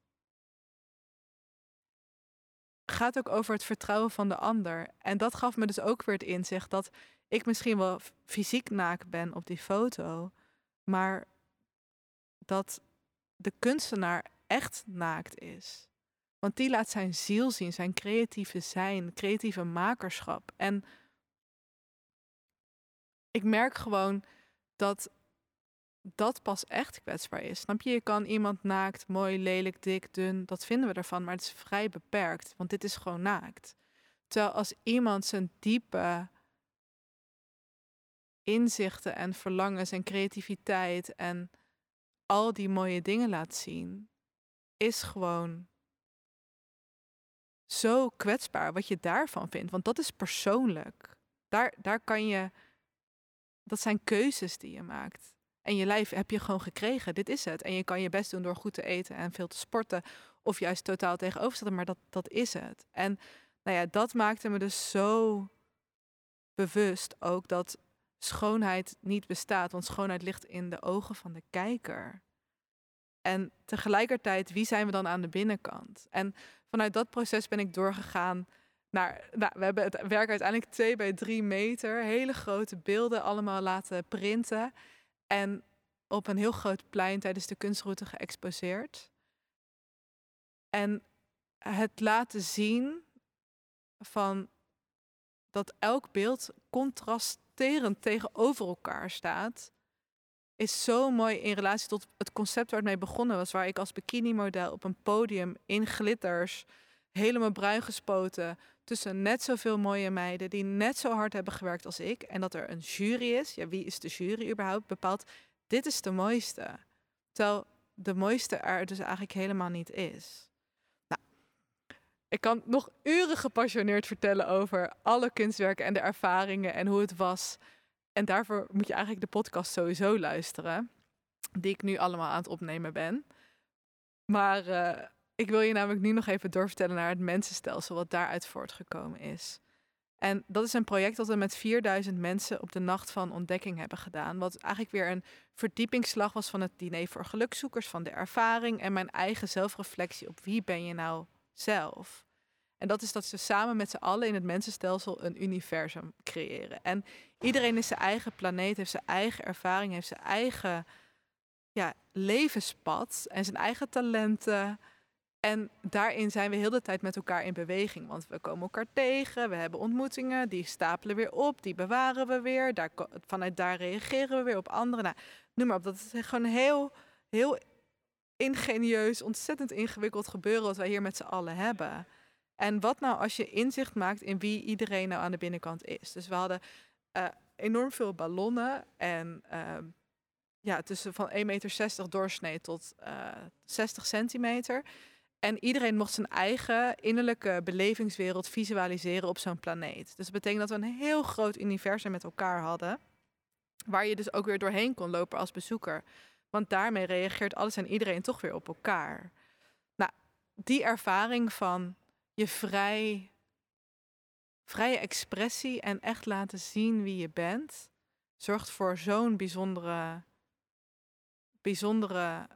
Gaat ook over het vertrouwen van de ander. En dat gaf me dus ook weer het inzicht dat ik misschien wel fysiek naakt ben op die foto, maar dat de kunstenaar echt naakt is. Want die laat zijn ziel zien, zijn creatieve zijn, creatieve makerschap. En ik merk gewoon dat dat pas echt kwetsbaar is. Snap je? Je kan iemand naakt, mooi, lelijk, dik, dun, dat vinden we ervan, maar het is vrij beperkt, want dit is gewoon naakt. Terwijl als iemand zijn diepe inzichten en verlangens en creativiteit en al die mooie dingen laat zien, is gewoon zo kwetsbaar wat je daarvan vindt. Want dat is persoonlijk. Daar, daar kan je. Dat zijn keuzes die je maakt. En je lijf heb je gewoon gekregen. Dit is het. En je kan je best doen door goed te eten en veel te sporten. Of juist totaal tegenoverstellen. Maar dat, dat is het. En nou ja, dat maakte me dus zo bewust ook dat schoonheid niet bestaat. Want schoonheid ligt in de ogen van de kijker. En tegelijkertijd, wie zijn we dan aan de binnenkant? En vanuit dat proces ben ik doorgegaan naar. Nou, we hebben het werk uiteindelijk twee bij drie meter, hele grote beelden allemaal laten printen. En op een heel groot plein tijdens de kunstroute geëxposeerd. En het laten zien van dat elk beeld contrasterend tegenover elkaar staat is zo mooi in relatie tot het concept waar het mee begonnen was. Waar ik als bikini-model op een podium in glitters, helemaal bruin gespoten, tussen net zoveel mooie meiden die net zo hard hebben gewerkt als ik. En dat er een jury is. Ja, wie is de jury überhaupt? Bepaalt, dit is de mooiste. Terwijl de mooiste er dus eigenlijk helemaal niet is. Nou, ik kan nog uren gepassioneerd vertellen over alle kunstwerken en de ervaringen en hoe het was. En daarvoor moet je eigenlijk de podcast sowieso luisteren, die ik nu allemaal aan het opnemen ben. Maar uh, ik wil je namelijk nu nog even doorvertellen naar het mensenstelsel, wat daaruit voortgekomen is. En dat is een project dat we met 4000 mensen op de nacht van ontdekking hebben gedaan. Wat eigenlijk weer een verdiepingsslag was van het diner voor gelukzoekers, van de ervaring en mijn eigen zelfreflectie op wie ben je nou zelf. En dat is dat ze samen met z'n allen in het mensenstelsel een universum creëren. En iedereen is zijn eigen planeet, heeft zijn eigen ervaring, heeft zijn eigen ja, levenspad en zijn eigen talenten. En daarin zijn we heel de tijd met elkaar in beweging. Want we komen elkaar tegen, we hebben ontmoetingen, die stapelen weer op, die bewaren we weer. Daar, vanuit daar reageren we weer op anderen. Nou, noem maar op, dat is gewoon heel, heel ingenieus, ontzettend ingewikkeld gebeuren wat wij hier met z'n allen hebben. En wat nou als je inzicht maakt in wie iedereen nou aan de binnenkant is? Dus we hadden uh, enorm veel ballonnen en uh, ja, tussen van 1,60 meter doorsnee tot uh, eh, 60 centimeter. En iedereen mocht zijn eigen innerlijke belevingswereld visualiseren op zo'n planeet. Dus dat betekent dat we een heel groot universum met elkaar hadden. Waar je dus ook weer doorheen kon lopen als bezoeker. Want daarmee reageert alles en iedereen toch weer op elkaar. Nou, die ervaring van je vrij, vrije expressie en echt laten zien wie je bent, zorgt voor zo'n bijzondere, bijzondere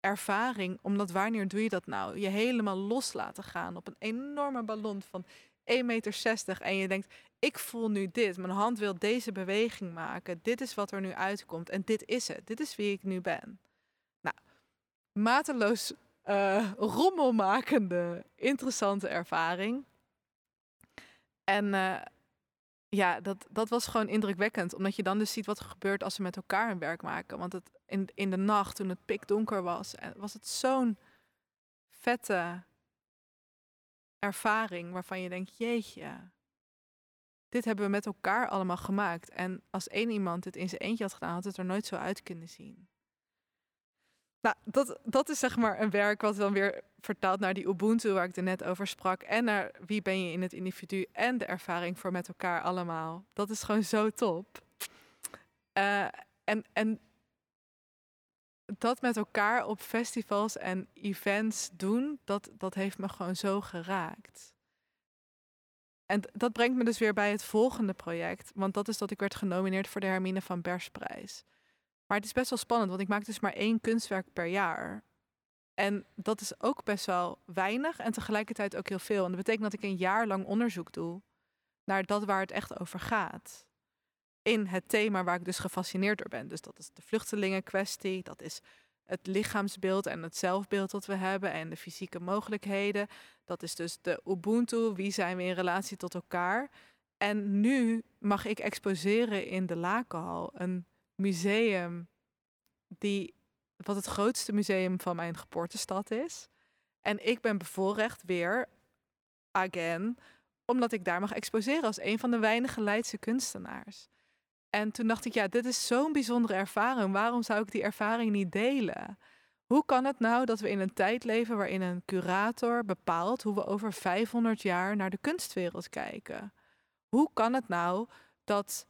ervaring. Omdat wanneer doe je dat nou? Je helemaal los laten gaan op een enorme ballon van 1,60 meter. En je denkt, ik voel nu dit. Mijn hand wil deze beweging maken. Dit is wat er nu uitkomt. En dit is het. Dit is wie ik nu ben. Nou, mateloos uh, rommelmakende, interessante ervaring. En uh, ja, dat, dat was gewoon indrukwekkend. Omdat je dan dus ziet wat er gebeurt als ze met elkaar een werk maken. Want het, in, in de nacht, toen het pikdonker was, eh, was het zo'n vette ervaring waarvan je denkt, jeetje, dit hebben we met elkaar allemaal gemaakt. En als één iemand het in zijn eentje had gedaan, had het er nooit zo uit kunnen zien. Nou, dat, dat is zeg maar een werk wat dan weer vertaalt naar die Ubuntu waar ik er net over sprak. En naar wie ben je in het individu en de ervaring voor met elkaar allemaal. Dat is gewoon zo top. Uh, en, en dat met elkaar op festivals en events doen, dat, dat heeft me gewoon zo geraakt. En dat brengt me dus weer bij het volgende project. Want dat is dat ik werd genomineerd voor de Hermine van Bersprijs. Maar het is best wel spannend, want ik maak dus maar één kunstwerk per jaar. En dat is ook best wel weinig en tegelijkertijd ook heel veel. En dat betekent dat ik een jaar lang onderzoek doe naar dat waar het echt over gaat. In het thema waar ik dus gefascineerd door ben. Dus dat is de vluchtelingenkwestie, dat is het lichaamsbeeld en het zelfbeeld dat we hebben en de fysieke mogelijkheden. Dat is dus de Ubuntu, wie zijn we in relatie tot elkaar. En nu mag ik exposeren in de Lakenhal, een museum die wat het grootste museum van mijn geboortestad is. En ik ben bevoorrecht weer, again, omdat ik daar mag exposeren als een van de weinige Leidse kunstenaars. En toen dacht ik, ja, dit is zo'n bijzondere ervaring. Waarom zou ik die ervaring niet delen? Hoe kan het nou dat we in een tijd leven waarin een curator bepaalt hoe we over 500 jaar naar de kunstwereld kijken? Hoe kan het nou dat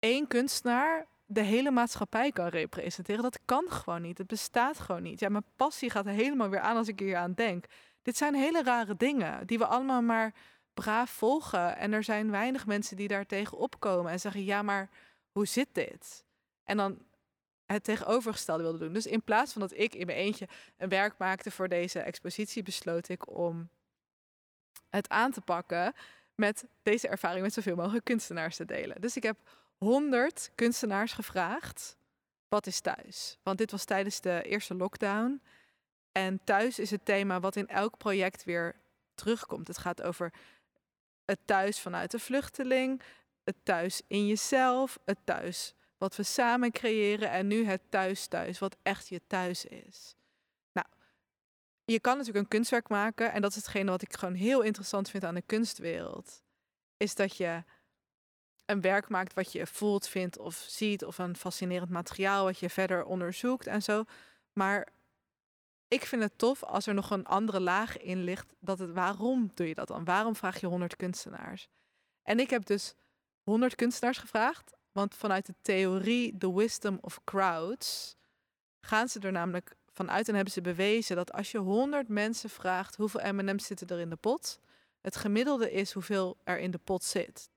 één kunstenaar de hele maatschappij kan representeren. Dat kan gewoon niet. Het bestaat gewoon niet. Ja, mijn passie gaat helemaal weer aan als ik hier aan denk. Dit zijn hele rare dingen die we allemaal maar braaf volgen. En er zijn weinig mensen die daar tegen opkomen en zeggen: ja, maar hoe zit dit? En dan het tegenovergestelde wilde doen. Dus in plaats van dat ik in mijn eentje een werk maakte voor deze expositie, besloot ik om het aan te pakken met deze ervaring met zoveel mogelijk kunstenaars te delen. Dus ik heb 100 kunstenaars gevraagd: wat is thuis? Want dit was tijdens de eerste lockdown. En thuis is het thema wat in elk project weer terugkomt. Het gaat over het thuis vanuit de vluchteling, het thuis in jezelf, het thuis wat we samen creëren en nu het thuis thuis, wat echt je thuis is. Nou, je kan natuurlijk een kunstwerk maken en dat is hetgene wat ik gewoon heel interessant vind aan de kunstwereld. Is dat je een werk maakt wat je voelt, vindt of ziet, of een fascinerend materiaal wat je verder onderzoekt en zo. Maar ik vind het tof als er nog een andere laag in ligt. Dat het, waarom doe je dat dan? Waarom vraag je 100 kunstenaars? En ik heb dus 100 kunstenaars gevraagd, want vanuit de theorie The Wisdom of Crowds gaan ze er namelijk vanuit en hebben ze bewezen dat als je 100 mensen vraagt hoeveel M&M's zitten er in de pot, het gemiddelde is hoeveel er in de pot zit,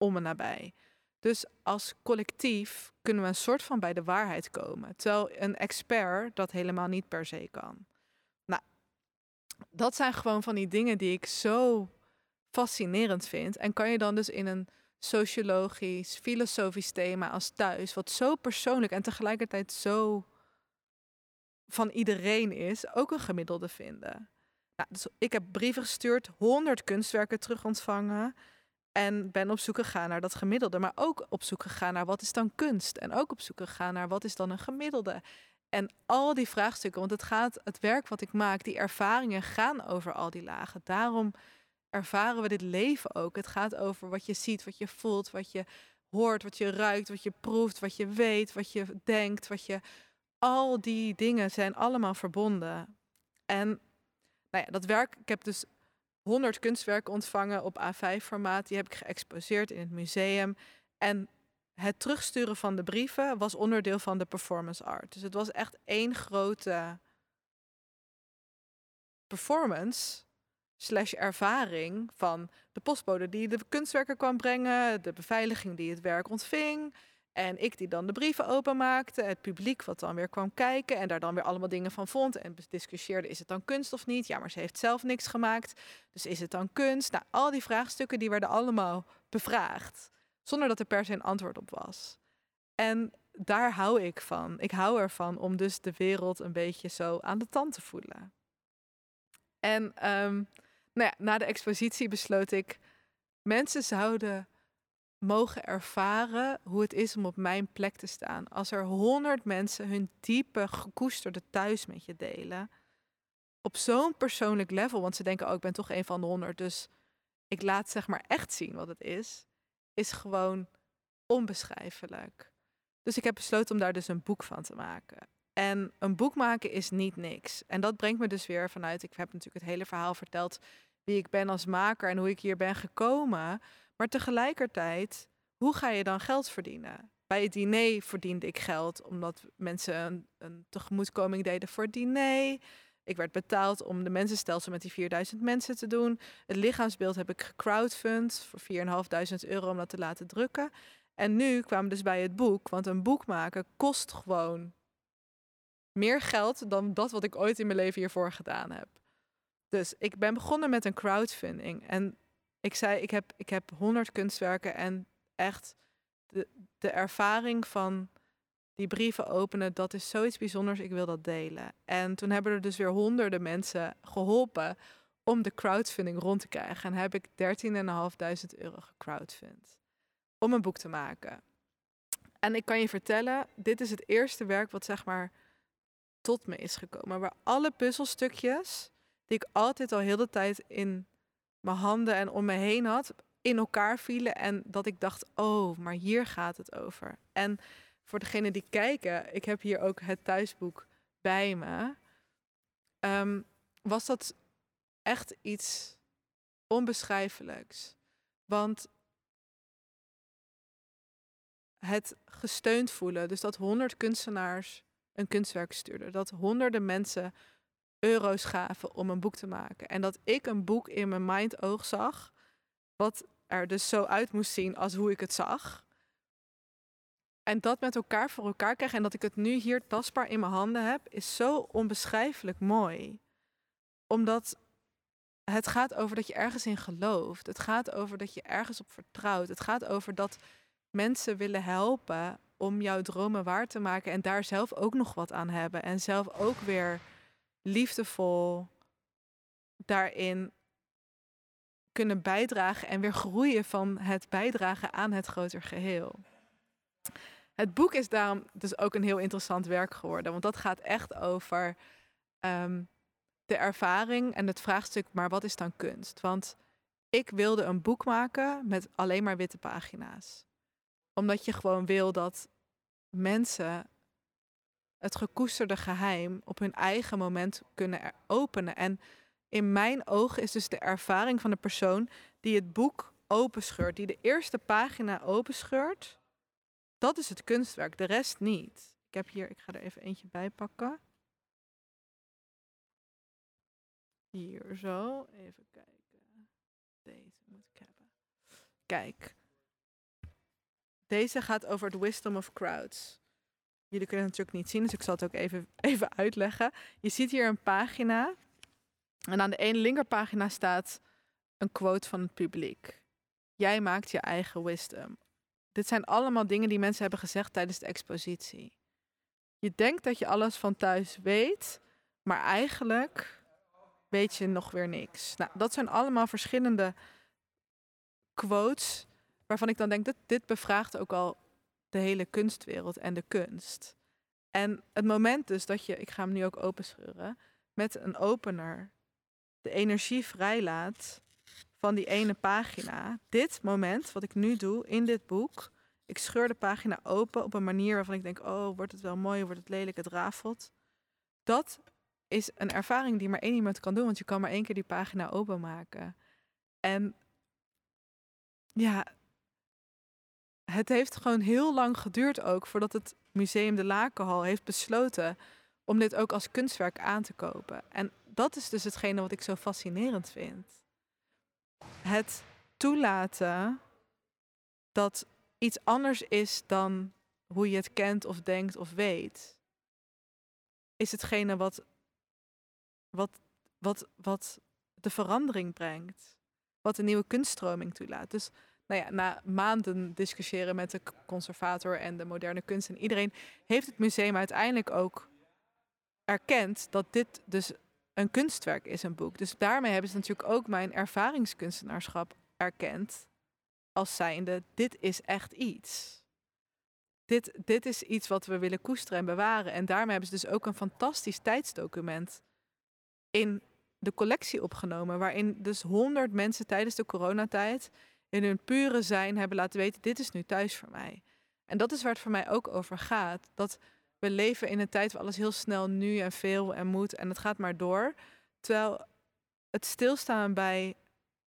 om en nabij. Dus als collectief kunnen we een soort van bij de waarheid komen, terwijl een expert dat helemaal niet per se kan. Nou, dat zijn gewoon van die dingen die ik zo fascinerend vind. En kan je dan dus in een sociologisch, filosofisch thema als thuis, wat zo persoonlijk en tegelijkertijd zo van iedereen is, ook een gemiddelde vinden. Nou, dus ik heb brieven gestuurd, 100 kunstwerken terug ontvangen. En ben op zoek gegaan naar dat gemiddelde. Maar ook op zoek gegaan naar wat is dan kunst. En ook op zoek gegaan naar wat is dan een gemiddelde. En al die vraagstukken, want het gaat, het werk wat ik maak, die ervaringen gaan over al die lagen. Daarom ervaren we dit leven ook. Het gaat over wat je ziet, wat je voelt, wat je hoort, wat je ruikt, wat je proeft, wat je weet, wat je denkt, wat je. Al die dingen zijn allemaal verbonden. En nou ja, dat werk, ik heb dus 100 kunstwerken ontvangen op A5-formaat. Die heb ik geëxposeerd in het museum. En het terugsturen van de brieven was onderdeel van de performance art. Dus het was echt één grote performance slash ervaring van de postbode die de kunstwerken kwam brengen, de beveiliging die het werk ontving. En ik die dan de brieven openmaakte, het publiek wat dan weer kwam kijken en daar dan weer allemaal dingen van vond en discussieerde, is het dan kunst of niet? Ja, maar ze heeft zelf niks gemaakt, dus is het dan kunst? Nou, al die vraagstukken die werden allemaal bevraagd, zonder dat er per se een antwoord op was. En daar hou ik van. Ik hou ervan om dus de wereld een beetje zo aan de tand te voelen. En um, nou ja, na de expositie besloot ik, mensen zouden mogen ervaren hoe het is om op mijn plek te staan. Als er honderd mensen hun diepe, gekoesterde thuis met je delen. Op zo'n persoonlijk level, want ze denken oh, ik ben toch een van de honderd, dus ik laat zeg maar echt zien wat het is, is gewoon onbeschrijfelijk. Dus ik heb besloten om daar dus een boek van te maken. En een boek maken is niet niks. En dat brengt me dus weer vanuit, ik heb natuurlijk het hele verhaal verteld wie ik ben als maker en hoe ik hier ben gekomen. Maar tegelijkertijd, hoe ga je dan geld verdienen? Bij het diner verdiende ik geld omdat mensen een, tegemoetkoming deden voor het diner. Ik werd betaald om de mensenstelsel met die 4000 mensen te doen. Het lichaamsbeeld heb ik gecrowdfund voor 4.500 euro om dat te laten drukken. En nu kwamen we dus bij het boek, want een boek maken kost gewoon meer geld dan dat wat ik ooit in mijn leven hiervoor gedaan heb. Dus ik ben begonnen met een crowdfunding. En ik zei, ik heb, ik heb 100 kunstwerken en echt de, de ervaring van die brieven openen, dat is zoiets bijzonders. Ik wil dat delen. En toen hebben er dus weer honderden mensen geholpen om de crowdfunding rond te krijgen. En heb ik 13.500 euro gecrowdfund om een boek te maken. En ik kan je vertellen, dit is het eerste werk wat zeg maar tot me is gekomen. Waar alle puzzelstukjes die ik altijd al heel de tijd in mijn handen en om me heen had, in elkaar vielen. En dat ik dacht, oh, maar hier gaat het over. En voor degenen die kijken, ik heb hier ook het thuisboek bij me. Ehm, was dat echt iets onbeschrijfelijks. Want het gesteund voelen, dus dat honderd kunstenaars een kunstwerk stuurden, dat honderden mensen euro's gaven om een boek te maken. En dat ik een boek in mijn mind oog zag, wat er dus zo uit moest zien als hoe ik het zag. En dat met elkaar voor elkaar krijgen en dat ik het nu hier tastbaar in mijn handen heb, is zo onbeschrijfelijk mooi. Omdat het gaat over dat je ergens in gelooft. Het gaat over dat je ergens op vertrouwt. Het gaat over dat mensen willen helpen om jouw dromen waar te maken en daar zelf ook nog wat aan hebben. En zelf ook weer liefdevol daarin kunnen bijdragen en weer groeien van het bijdragen aan het groter geheel. Het boek is daarom dus ook een heel interessant werk geworden, want dat gaat echt over ehm, de ervaring en het vraagstuk, maar wat is dan kunst? Want ik wilde een boek maken met alleen maar witte pagina's. Omdat je gewoon wil dat mensen het gekoesterde geheim op hun eigen moment kunnen openen. En in mijn ogen is dus de ervaring van de persoon die het boek openscheurt, die de eerste pagina openscheurt, dat is het kunstwerk, de rest niet. Ik heb hier, ik ga er even eentje bij pakken. Hier zo, even kijken. Deze moet ik hebben. Kijk. Deze gaat over het wisdom of crowds. Jullie kunnen het natuurlijk niet zien, dus ik zal het ook even, even uitleggen. Je ziet hier een pagina. En aan de ene linkerpagina staat een quote van het publiek. Jij maakt je eigen wisdom. Dit zijn allemaal dingen die mensen hebben gezegd tijdens de expositie. Je denkt dat je alles van thuis weet, maar eigenlijk weet je nog weer niks. Nou, dat zijn allemaal verschillende quotes waarvan ik dan denk dat dit bevraagt ook al de hele kunstwereld en de kunst. En het moment dus dat je, ik ga hem nu ook openscheuren, met een opener de energie vrijlaat van die ene pagina. Dit moment, wat ik nu doe in dit boek, ik scheur de pagina open op een manier waarvan ik denk, oh, wordt het wel mooi, wordt het lelijk, het rafelt. Dat is een ervaring die maar één iemand kan doen, want je kan maar één keer die pagina openmaken. En ja, het heeft gewoon heel lang geduurd ook voordat het Museum de Lakenhal heeft besloten om dit ook als kunstwerk aan te kopen. En dat is dus hetgene wat ik zo fascinerend vind. Het toelaten dat iets anders is dan hoe je het kent of denkt of weet, is hetgene wat, wat, wat, wat de verandering brengt. Wat een nieuwe kunststroming toelaat. Dus nou ja, na maanden discussiëren met de conservator en de moderne kunst en iedereen, heeft het museum uiteindelijk ook erkend dat dit dus een kunstwerk is, een boek. Dus daarmee hebben ze natuurlijk ook mijn ervaringskunstenaarschap erkend als zijnde, dit is echt iets. Dit, dit is iets wat we willen koesteren en bewaren. En daarmee hebben ze dus ook een fantastisch tijdsdocument in de collectie opgenomen, waarin dus honderd mensen tijdens de coronatijd in hun pure zijn hebben laten weten, dit is nu thuis voor mij. En dat is waar het voor mij ook over gaat. Dat we leven in een tijd waar alles heel snel nu en veel en moet en het gaat maar door. Terwijl het stilstaan bij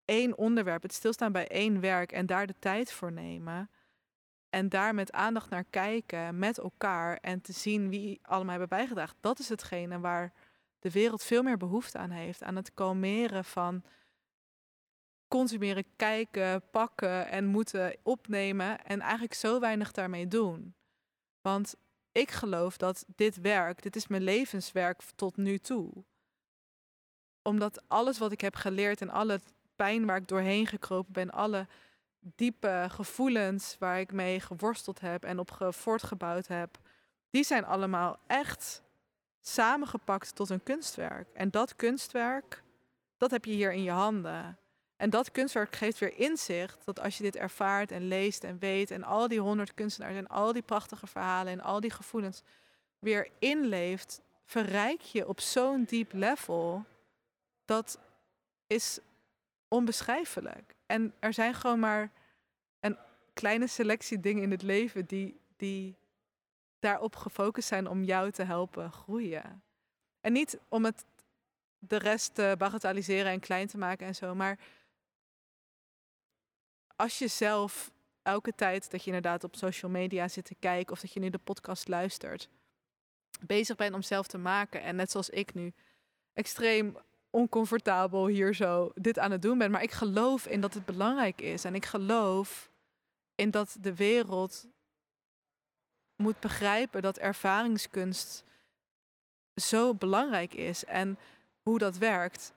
één onderwerp, het stilstaan bij één werk en daar de tijd voor nemen. En daar met aandacht naar kijken met elkaar en te zien wie allemaal hebben bijgedragen. Dat is hetgene waar de wereld veel meer behoefte aan heeft. Aan het kalmeren van consumeren, kijken, pakken en moeten opnemen. En eigenlijk zo weinig daarmee doen. Want ik geloof dat dit werk, dit is mijn levenswerk tot nu toe. Omdat alles wat ik heb geleerd en alle pijn waar ik doorheen gekropen ben, alle diepe gevoelens waar ik mee geworsteld heb en op voortgebouwd heb, die zijn allemaal echt samengepakt tot een kunstwerk. En dat kunstwerk, dat heb je hier in je handen. En dat kunstwerk geeft weer inzicht dat als je dit ervaart en leest en weet en al die honderd kunstenaars en al die prachtige verhalen en al die gevoelens weer inleeft, verrijk je op zo'n diep level. Dat is onbeschrijfelijk. En er zijn gewoon maar een kleine selectie dingen in het leven die, die daarop gefocust zijn om jou te helpen groeien. En niet om het de rest te bagatelliseren en klein te maken en zo, maar als je zelf elke tijd dat je inderdaad op social media zit te kijken of dat je nu de podcast luistert, bezig bent om zelf te maken en net zoals ik nu extreem oncomfortabel hier zo dit aan het doen ben, maar ik geloof in dat het belangrijk is en ik geloof in dat de wereld moet begrijpen dat ervaringskunst zo belangrijk is en hoe dat werkt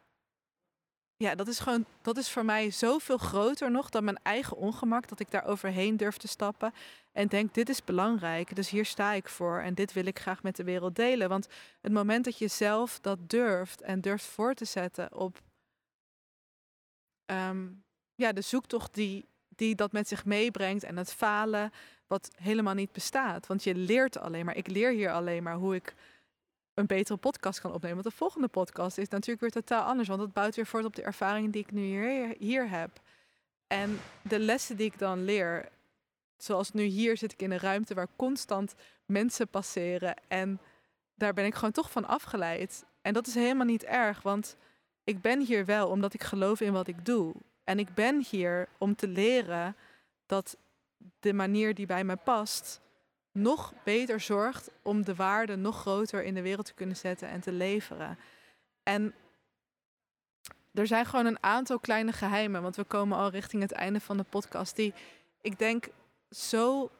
ja, dat is gewoon, dat is voor mij zoveel groter nog dan mijn eigen ongemak. Dat ik daar overheen durf te stappen en denk, dit is belangrijk, dus hier sta ik voor en dit wil ik graag met de wereld delen. Want het moment dat je zelf dat durft en durft voor te zetten op ehm, ja, de zoektocht die, die dat met zich meebrengt en het falen wat helemaal niet bestaat. Want je leert alleen maar, ik leer hier alleen maar hoe ik een betere podcast kan opnemen. Want de volgende podcast is natuurlijk weer totaal anders. Want het bouwt weer voort op de ervaring die ik nu hier, hier heb. En de lessen die ik dan leer, zoals nu hier zit ik in een ruimte waar constant mensen passeren. En daar ben ik gewoon toch van afgeleid. En dat is helemaal niet erg, want ik ben hier wel omdat ik geloof in wat ik doe. En ik ben hier om te leren dat de manier die bij me past, nog beter zorgt om de waarde nog groter in de wereld te kunnen zetten en te leveren. En er zijn gewoon een aantal kleine geheimen, want we komen al richting het einde van de podcast, die ik denk zo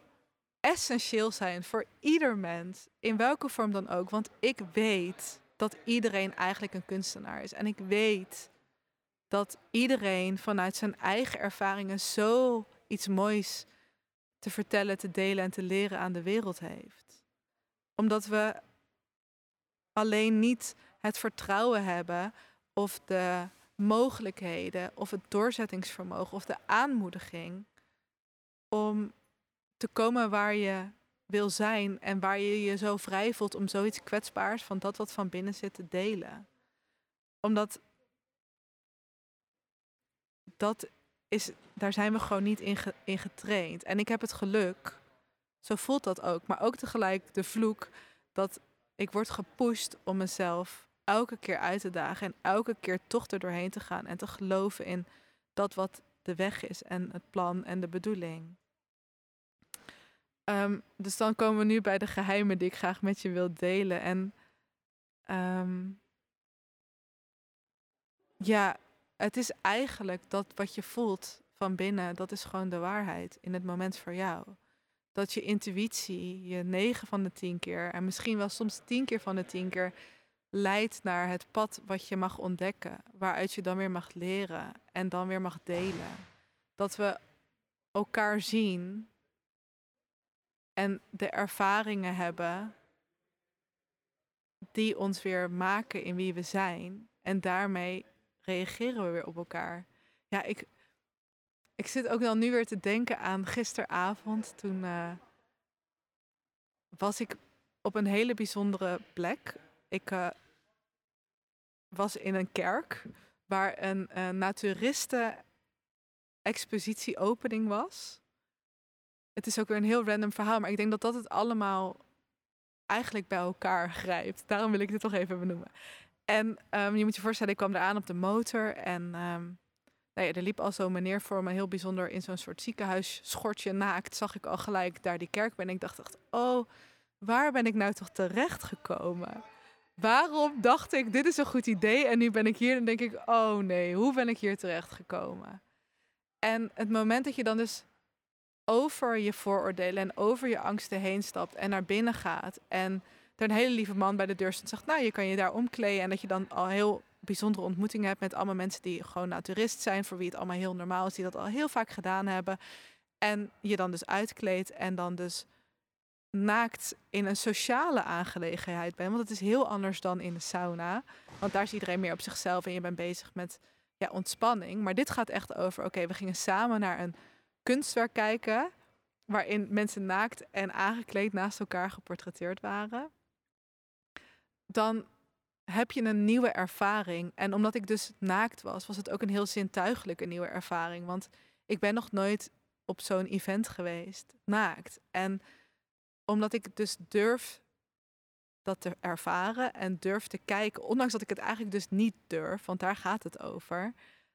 essentieel zijn voor ieder mens, in welke vorm dan ook. Want ik weet dat iedereen eigenlijk een kunstenaar is. En ik weet dat iedereen vanuit zijn eigen ervaringen zo iets moois te vertellen, te delen en te leren aan de wereld heeft. Omdat we alleen niet het vertrouwen hebben of de mogelijkheden of het doorzettingsvermogen of de aanmoediging om te komen waar je wil zijn en waar je je zo vrij voelt om zoiets kwetsbaars van dat wat van binnen zit te delen. Omdat dat is, daar zijn we gewoon niet in, in getraind. En ik heb het geluk, zo voelt dat ook, maar ook tegelijk de vloek dat ik word gepusht om mezelf elke keer uit te dagen en elke keer toch er doorheen te gaan en te geloven in dat wat de weg is en het plan en de bedoeling. Um, dus dan komen we nu bij de geheimen die ik graag met je wil delen. En um, ja, het is eigenlijk dat wat je voelt van binnen, dat is gewoon de waarheid in het moment voor jou. Dat je intuïtie je negen van de tien keer en misschien wel soms tien keer van de tien keer leidt naar het pad wat je mag ontdekken, waaruit je dan weer mag leren en dan weer mag delen. Dat we elkaar zien en de ervaringen hebben die ons weer maken in wie we zijn. En daarmee reageren we weer op elkaar. Ja, ik, ik zit ook dan nu weer te denken aan gisteravond. Toen uh, was ik op een hele bijzondere plek. Ik uh, was in een kerk waar een uh, naturisten expositie opening was het is ook weer een heel random verhaal, maar ik denk dat dat het allemaal eigenlijk bij elkaar grijpt. Daarom wil ik dit toch even benoemen. En um, je moet je voorstellen, ik kwam eraan op de motor en um, nou ja, er liep al zo'n meneer voor me, heel bijzonder, in zo'n soort ziekenhuis, schortje naakt, zag ik al gelijk daar die kerk ben. En ik dacht echt, oh, waar ben ik nou toch terecht gekomen? Waarom dacht ik, dit is een goed idee en nu ben ik hier en denk ik, oh nee, hoe ben ik hier terecht gekomen? En het moment dat je dan dus over je vooroordelen en over je angsten heen stapt en naar binnen gaat. En er een hele lieve man bij de deur stond en zegt, nou, je kan je daar omkleden. En dat je dan al heel bijzondere ontmoetingen hebt met allemaal mensen die gewoon naturist zijn, voor wie het allemaal heel normaal is, die dat al heel vaak gedaan hebben. En je dan dus uitkleedt en dan dus naakt in een sociale aangelegenheid bent. Want het is heel anders dan in de sauna. Want daar is iedereen meer op zichzelf en je bent bezig met ja, ontspanning. Maar dit gaat echt over, oké, we gingen samen naar een kunstwerk kijken waarin mensen naakt en aangekleed naast elkaar geportretteerd waren, dan heb je een nieuwe ervaring. En omdat ik dus naakt was, was het ook een heel zintuigelijke nieuwe ervaring. Want ik ben nog nooit op zo'n event geweest, naakt. En omdat ik dus durf dat te ervaren en durf te kijken, ondanks dat ik het eigenlijk dus niet durf, want daar gaat het over,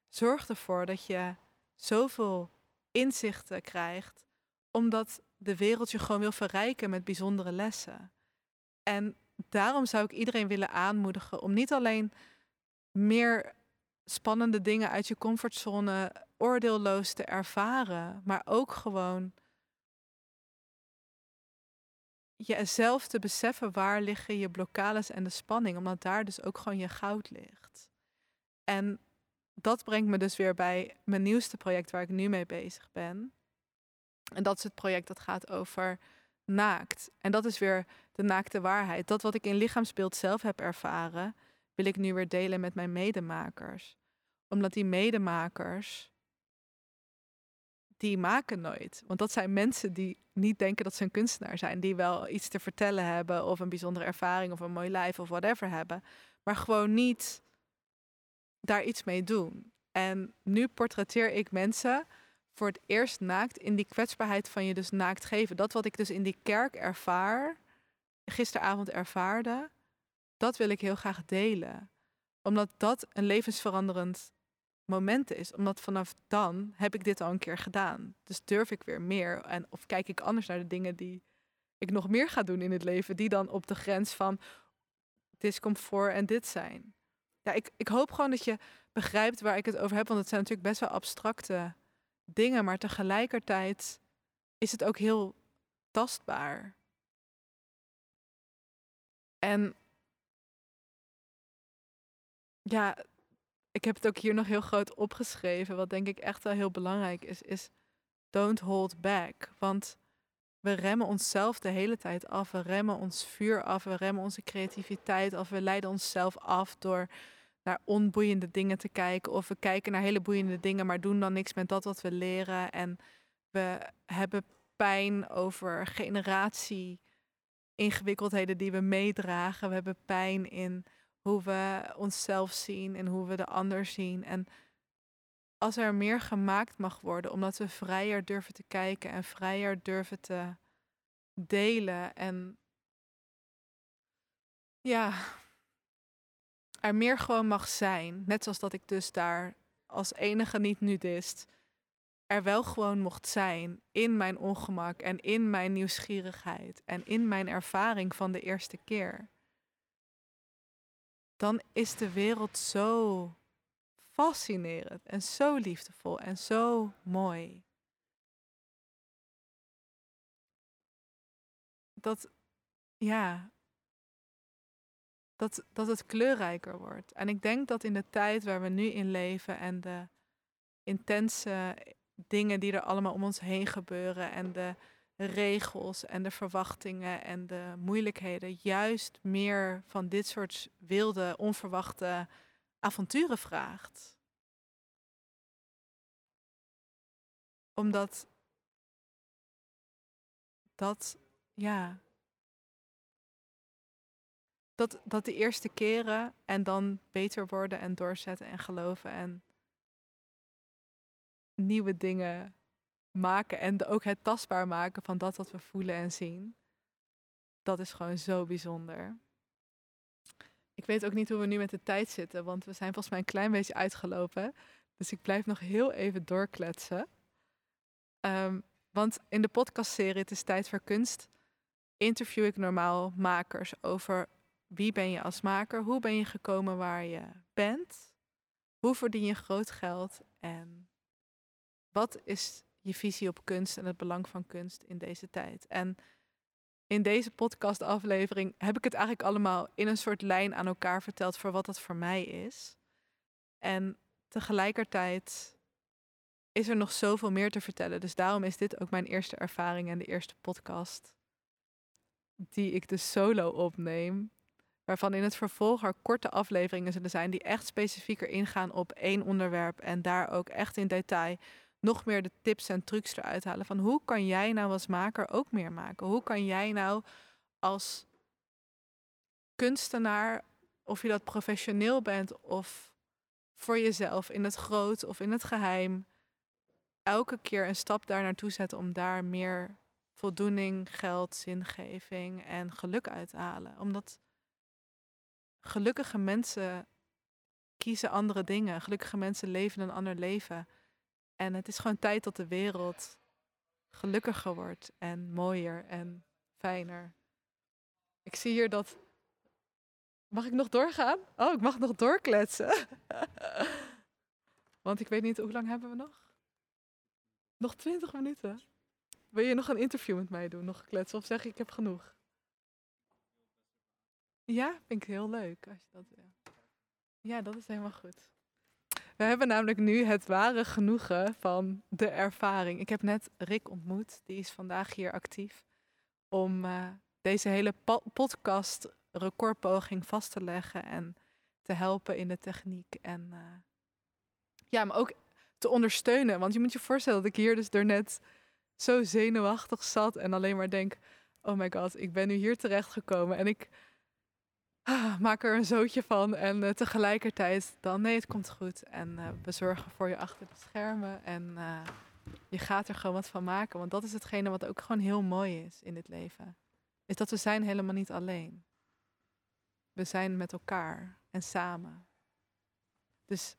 zorgt ervoor dat je zoveel inzichten krijgt, omdat de wereld je gewoon wil verrijken met bijzondere lessen. En daarom zou ik iedereen willen aanmoedigen om niet alleen meer spannende dingen uit je comfortzone oordeelloos te ervaren, maar ook gewoon jezelf te beseffen waar liggen je blokkades en de spanning, omdat daar dus ook gewoon je goud ligt. En dat brengt me dus weer bij mijn nieuwste project waar ik nu mee bezig ben. En dat is het project dat gaat over naakt. En dat is weer de naakte waarheid. Dat wat ik in lichaamsbeeld zelf heb ervaren, wil ik nu weer delen met mijn medemakers. Omdat die medemakers, die maken nooit. Want dat zijn mensen die niet denken dat ze een kunstenaar zijn. Die wel iets te vertellen hebben of een bijzondere ervaring of een mooi lijf of whatever hebben. Maar gewoon niet daar iets mee doen. En nu portretteer ik mensen voor het eerst naakt in die kwetsbaarheid van je dus naakt geven. Dat wat ik dus in die kerk ervaar, gisteravond ervaarde, dat wil ik heel graag delen. Omdat dat een levensveranderend moment is. Omdat vanaf dan heb ik dit al een keer gedaan. Dus durf ik weer meer. En of kijk ik anders naar de dingen die ik nog meer ga doen in het leven, die dan op de grens van discomfort en dit zijn. ja, ik, ik hoop gewoon dat je begrijpt waar ik het over heb. Want het zijn natuurlijk best wel abstracte dingen. Maar tegelijkertijd is het ook heel tastbaar. En ja, ik heb het ook hier nog heel groot opgeschreven. Wat denk ik echt wel heel belangrijk is, is don't hold back. Want we remmen onszelf de hele tijd af. We remmen ons vuur af. We remmen onze creativiteit af. We leiden onszelf af door naar onboeiende dingen te kijken. Of we kijken naar hele boeiende dingen, maar doen dan niks met dat wat we leren. En we hebben pijn over generatie ingewikkeldheden die we meedragen. We hebben pijn in hoe we onszelf zien en hoe we de ander zien. En als er meer gemaakt mag worden, omdat we vrijer durven te kijken en vrijer durven te delen en ja, er meer gewoon mag zijn. Net zoals dat ik dus daar als enige niet-nudist er wel gewoon mocht zijn in mijn ongemak en in mijn nieuwsgierigheid en in mijn ervaring van de eerste keer. Dan is de wereld zo fascinerend en zo liefdevol en zo mooi. Dat, ja, dat, dat het kleurrijker wordt. En ik denk dat in de tijd waar we nu in leven en de intense dingen die er allemaal om ons heen gebeuren en de regels en de verwachtingen en de moeilijkheden juist meer van dit soort wilde, onverwachte avonturen vraagt. Omdat dat, ja, dat, dat de eerste keren en dan beter worden en doorzetten en geloven en nieuwe dingen maken en ook het tastbaar maken van dat wat we voelen en zien. Dat is gewoon zo bijzonder. Ik weet ook niet hoe we nu met de tijd zitten, want we zijn volgens mij een klein beetje uitgelopen. Dus ik blijf nog heel even doorkletsen. Ehm, want in de podcastserie Het is tijd voor kunst interview ik normaal makers over wie ben je als maker, hoe ben je gekomen waar je bent, hoe verdien je groot geld en wat is je visie op kunst en het belang van kunst in deze tijd. En in deze podcastaflevering heb ik het eigenlijk allemaal in een soort lijn aan elkaar verteld voor wat dat voor mij is. En tegelijkertijd is er nog zoveel meer te vertellen. Dus daarom is dit ook mijn eerste ervaring en de eerste podcast die ik dus solo opneem. Waarvan in het vervolg er korte afleveringen zullen zijn die echt specifieker ingaan op één onderwerp en daar ook echt in detail nog meer de tips en trucs eruit halen. Van hoe kan jij nou als maker ook meer maken? Hoe kan jij nou als kunstenaar, of je dat professioneel bent of voor jezelf in het groot of in het geheim, elke keer een stap daar naartoe zetten om daar meer voldoening, geld, zingeving en geluk uit te halen. Omdat gelukkige mensen kiezen andere dingen. Gelukkige mensen leven een ander leven. En het is gewoon tijd dat de wereld gelukkiger wordt en mooier en fijner. Ik zie hier dat. Mag ik nog doorgaan? Oh, ik mag nog doorkletsen. Want ik weet niet, hoe lang hebben we nog? Nog 20 minuten. Wil je nog een interview met mij doen? Nog kletsen? Of zeg ik, heb genoeg? Ja, vind ik heel leuk als dat. Ja, dat is helemaal goed. We hebben namelijk nu het ware genoegen van de ervaring. Ik heb net Rick ontmoet, die is vandaag hier actief om uh, deze hele podcast recordpoging vast te leggen en te helpen in de techniek. En uh, ja, maar ook te ondersteunen. Want je moet je voorstellen dat ik hier dus er net zo zenuwachtig zat en alleen maar denk: oh my god, ik ben nu hier terechtgekomen en ik ah, maak er een zootje van. En uh, tegelijkertijd dan, nee, het komt goed. En uh, we zorgen voor je achter de schermen. En uh, je gaat er gewoon wat van maken. Want dat is hetgene wat ook gewoon heel mooi is in dit leven. Is dat we zijn helemaal niet alleen. We zijn met elkaar en samen. Dus,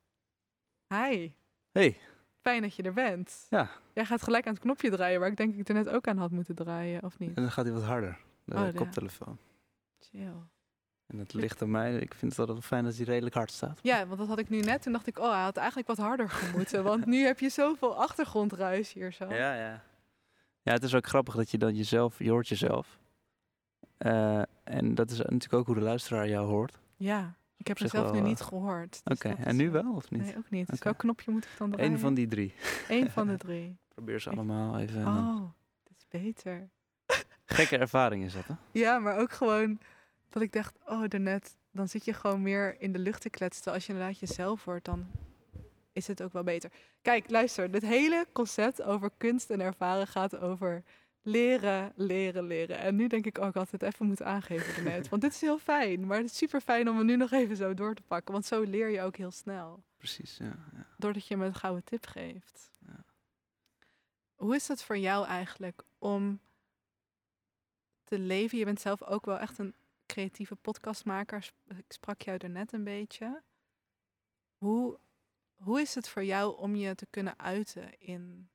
hi. Hey. Fijn dat je er bent. Ja. Jij gaat gelijk aan het knopje draaien waar ik denk ik er net ook aan had moeten draaien, of niet? En dan gaat hij wat harder, de oh, koptelefoon. Ja. Chill. En het ligt aan mij. Ik vind het altijd wel fijn dat hij redelijk hard staat. Ja, want dat had ik nu net. Toen dacht ik, oh, hij had eigenlijk wat harder gemoeten. want nu heb je zoveel achtergrondruis hier zo. Ja, ja. Ja, het is ook grappig dat je dan jezelf, je hoort jezelf. Eh, en dat is natuurlijk ook hoe de luisteraar jou hoort. Ja, ik heb Op het zich zelf nu wel, niet eh, gehoord. Oké, dus dat en nu wel of niet? Nee, ook niet. Dus Oké. welk knopje moet ik dan draaien? Eén van die drie. Eén van de drie. Probeer ze allemaal even. Oh, dat is beter. Gekke ervaring is dat, hè? Ja, maar ook gewoon dat ik dacht, oh, daarnet, dan zit je gewoon meer in de lucht te kletsen. Als je inderdaad jezelf wordt, dan is het ook wel beter. Kijk, luister, dit hele concept over kunst en ervaren gaat over leren, leren, leren. En nu denk ik, oh, had het even moeten aangeven daarnet. Want dit is heel fijn, maar het is super fijn om het nu nog even zo door te pakken. Want zo leer je ook heel snel. Precies, ja. ja. Doordat je me een gouden tip geeft. Ja. Hoe is dat voor jou eigenlijk om te leven? Je bent zelf ook wel echt een creatieve podcastmaker. Sp- Ik sprak jou er net een beetje. Hoe, hoe is het voor jou om je te kunnen uiten in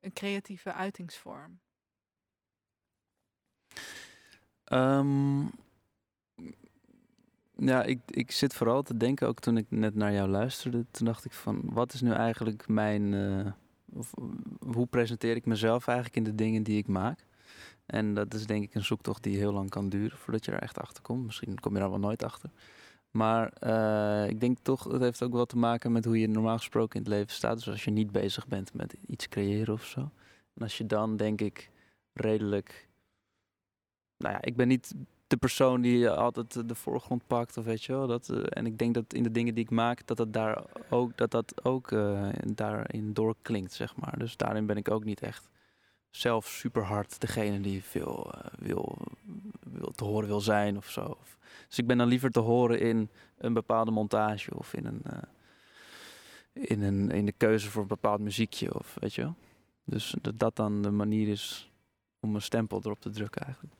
een creatieve uitingsvorm? Ehm, ja, ik, ik zit vooral te denken, ook toen ik net naar jou luisterde, toen dacht ik van, wat is nu eigenlijk mijn, eh, of, hoe presenteer ik mezelf eigenlijk in de dingen die ik maak? En dat is denk ik een zoektocht die heel lang kan duren voordat je er echt achter komt. Misschien kom je daar wel nooit achter. Maar eh, ik denk toch, het heeft ook wel te maken met hoe je normaal gesproken in het leven staat. Dus als je niet bezig bent met iets creëren of zo. En als je dan, denk ik, redelijk nou ja, ik ben niet de persoon die altijd de voorgrond pakt of weet je wel. Dat, eh, en ik denk dat in de dingen die ik maak, dat dat daar ook, dat dat ook eh, daarin doorklinkt, zeg maar. Dus daarin ben ik ook niet echt zelf super hard degene die veel eh, wil, wil te horen wil zijn of zo. Dus ik ben dan liever te horen in een bepaalde montage of in een, eh, in een in de keuze voor een bepaald muziekje of weet je wel. Dus dat dat dan de manier is om een stempel erop te drukken eigenlijk.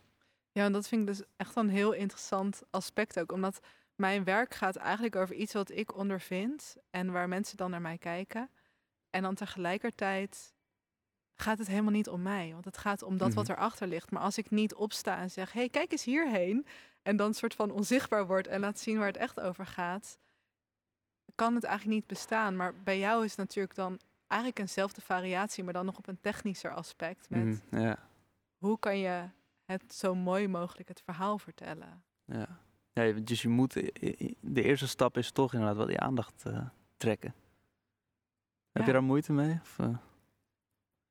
Ja, en dat vind ik dus echt een heel interessant aspect ook. Omdat mijn werk gaat eigenlijk over iets wat ik ondervind en waar mensen dan naar mij kijken. En dan tegelijkertijd gaat het helemaal niet om mij. Want het gaat om dat wat Mhm. erachter ligt. Maar als ik niet opsta en zeg, hey, kijk eens hierheen. En dan soort van onzichtbaar wordt en laat zien waar het echt over gaat. Kan het eigenlijk niet bestaan. Maar bij jou is het natuurlijk dan eigenlijk eenzelfde variatie. Maar dan nog op een technischer aspect. Met Mhm, ja, hoe kan je het zo mooi mogelijk het verhaal vertellen? ja. dus je moet, de eerste stap is toch inderdaad wel die aandacht eh, trekken. Heb je daar moeite mee? Of, eh?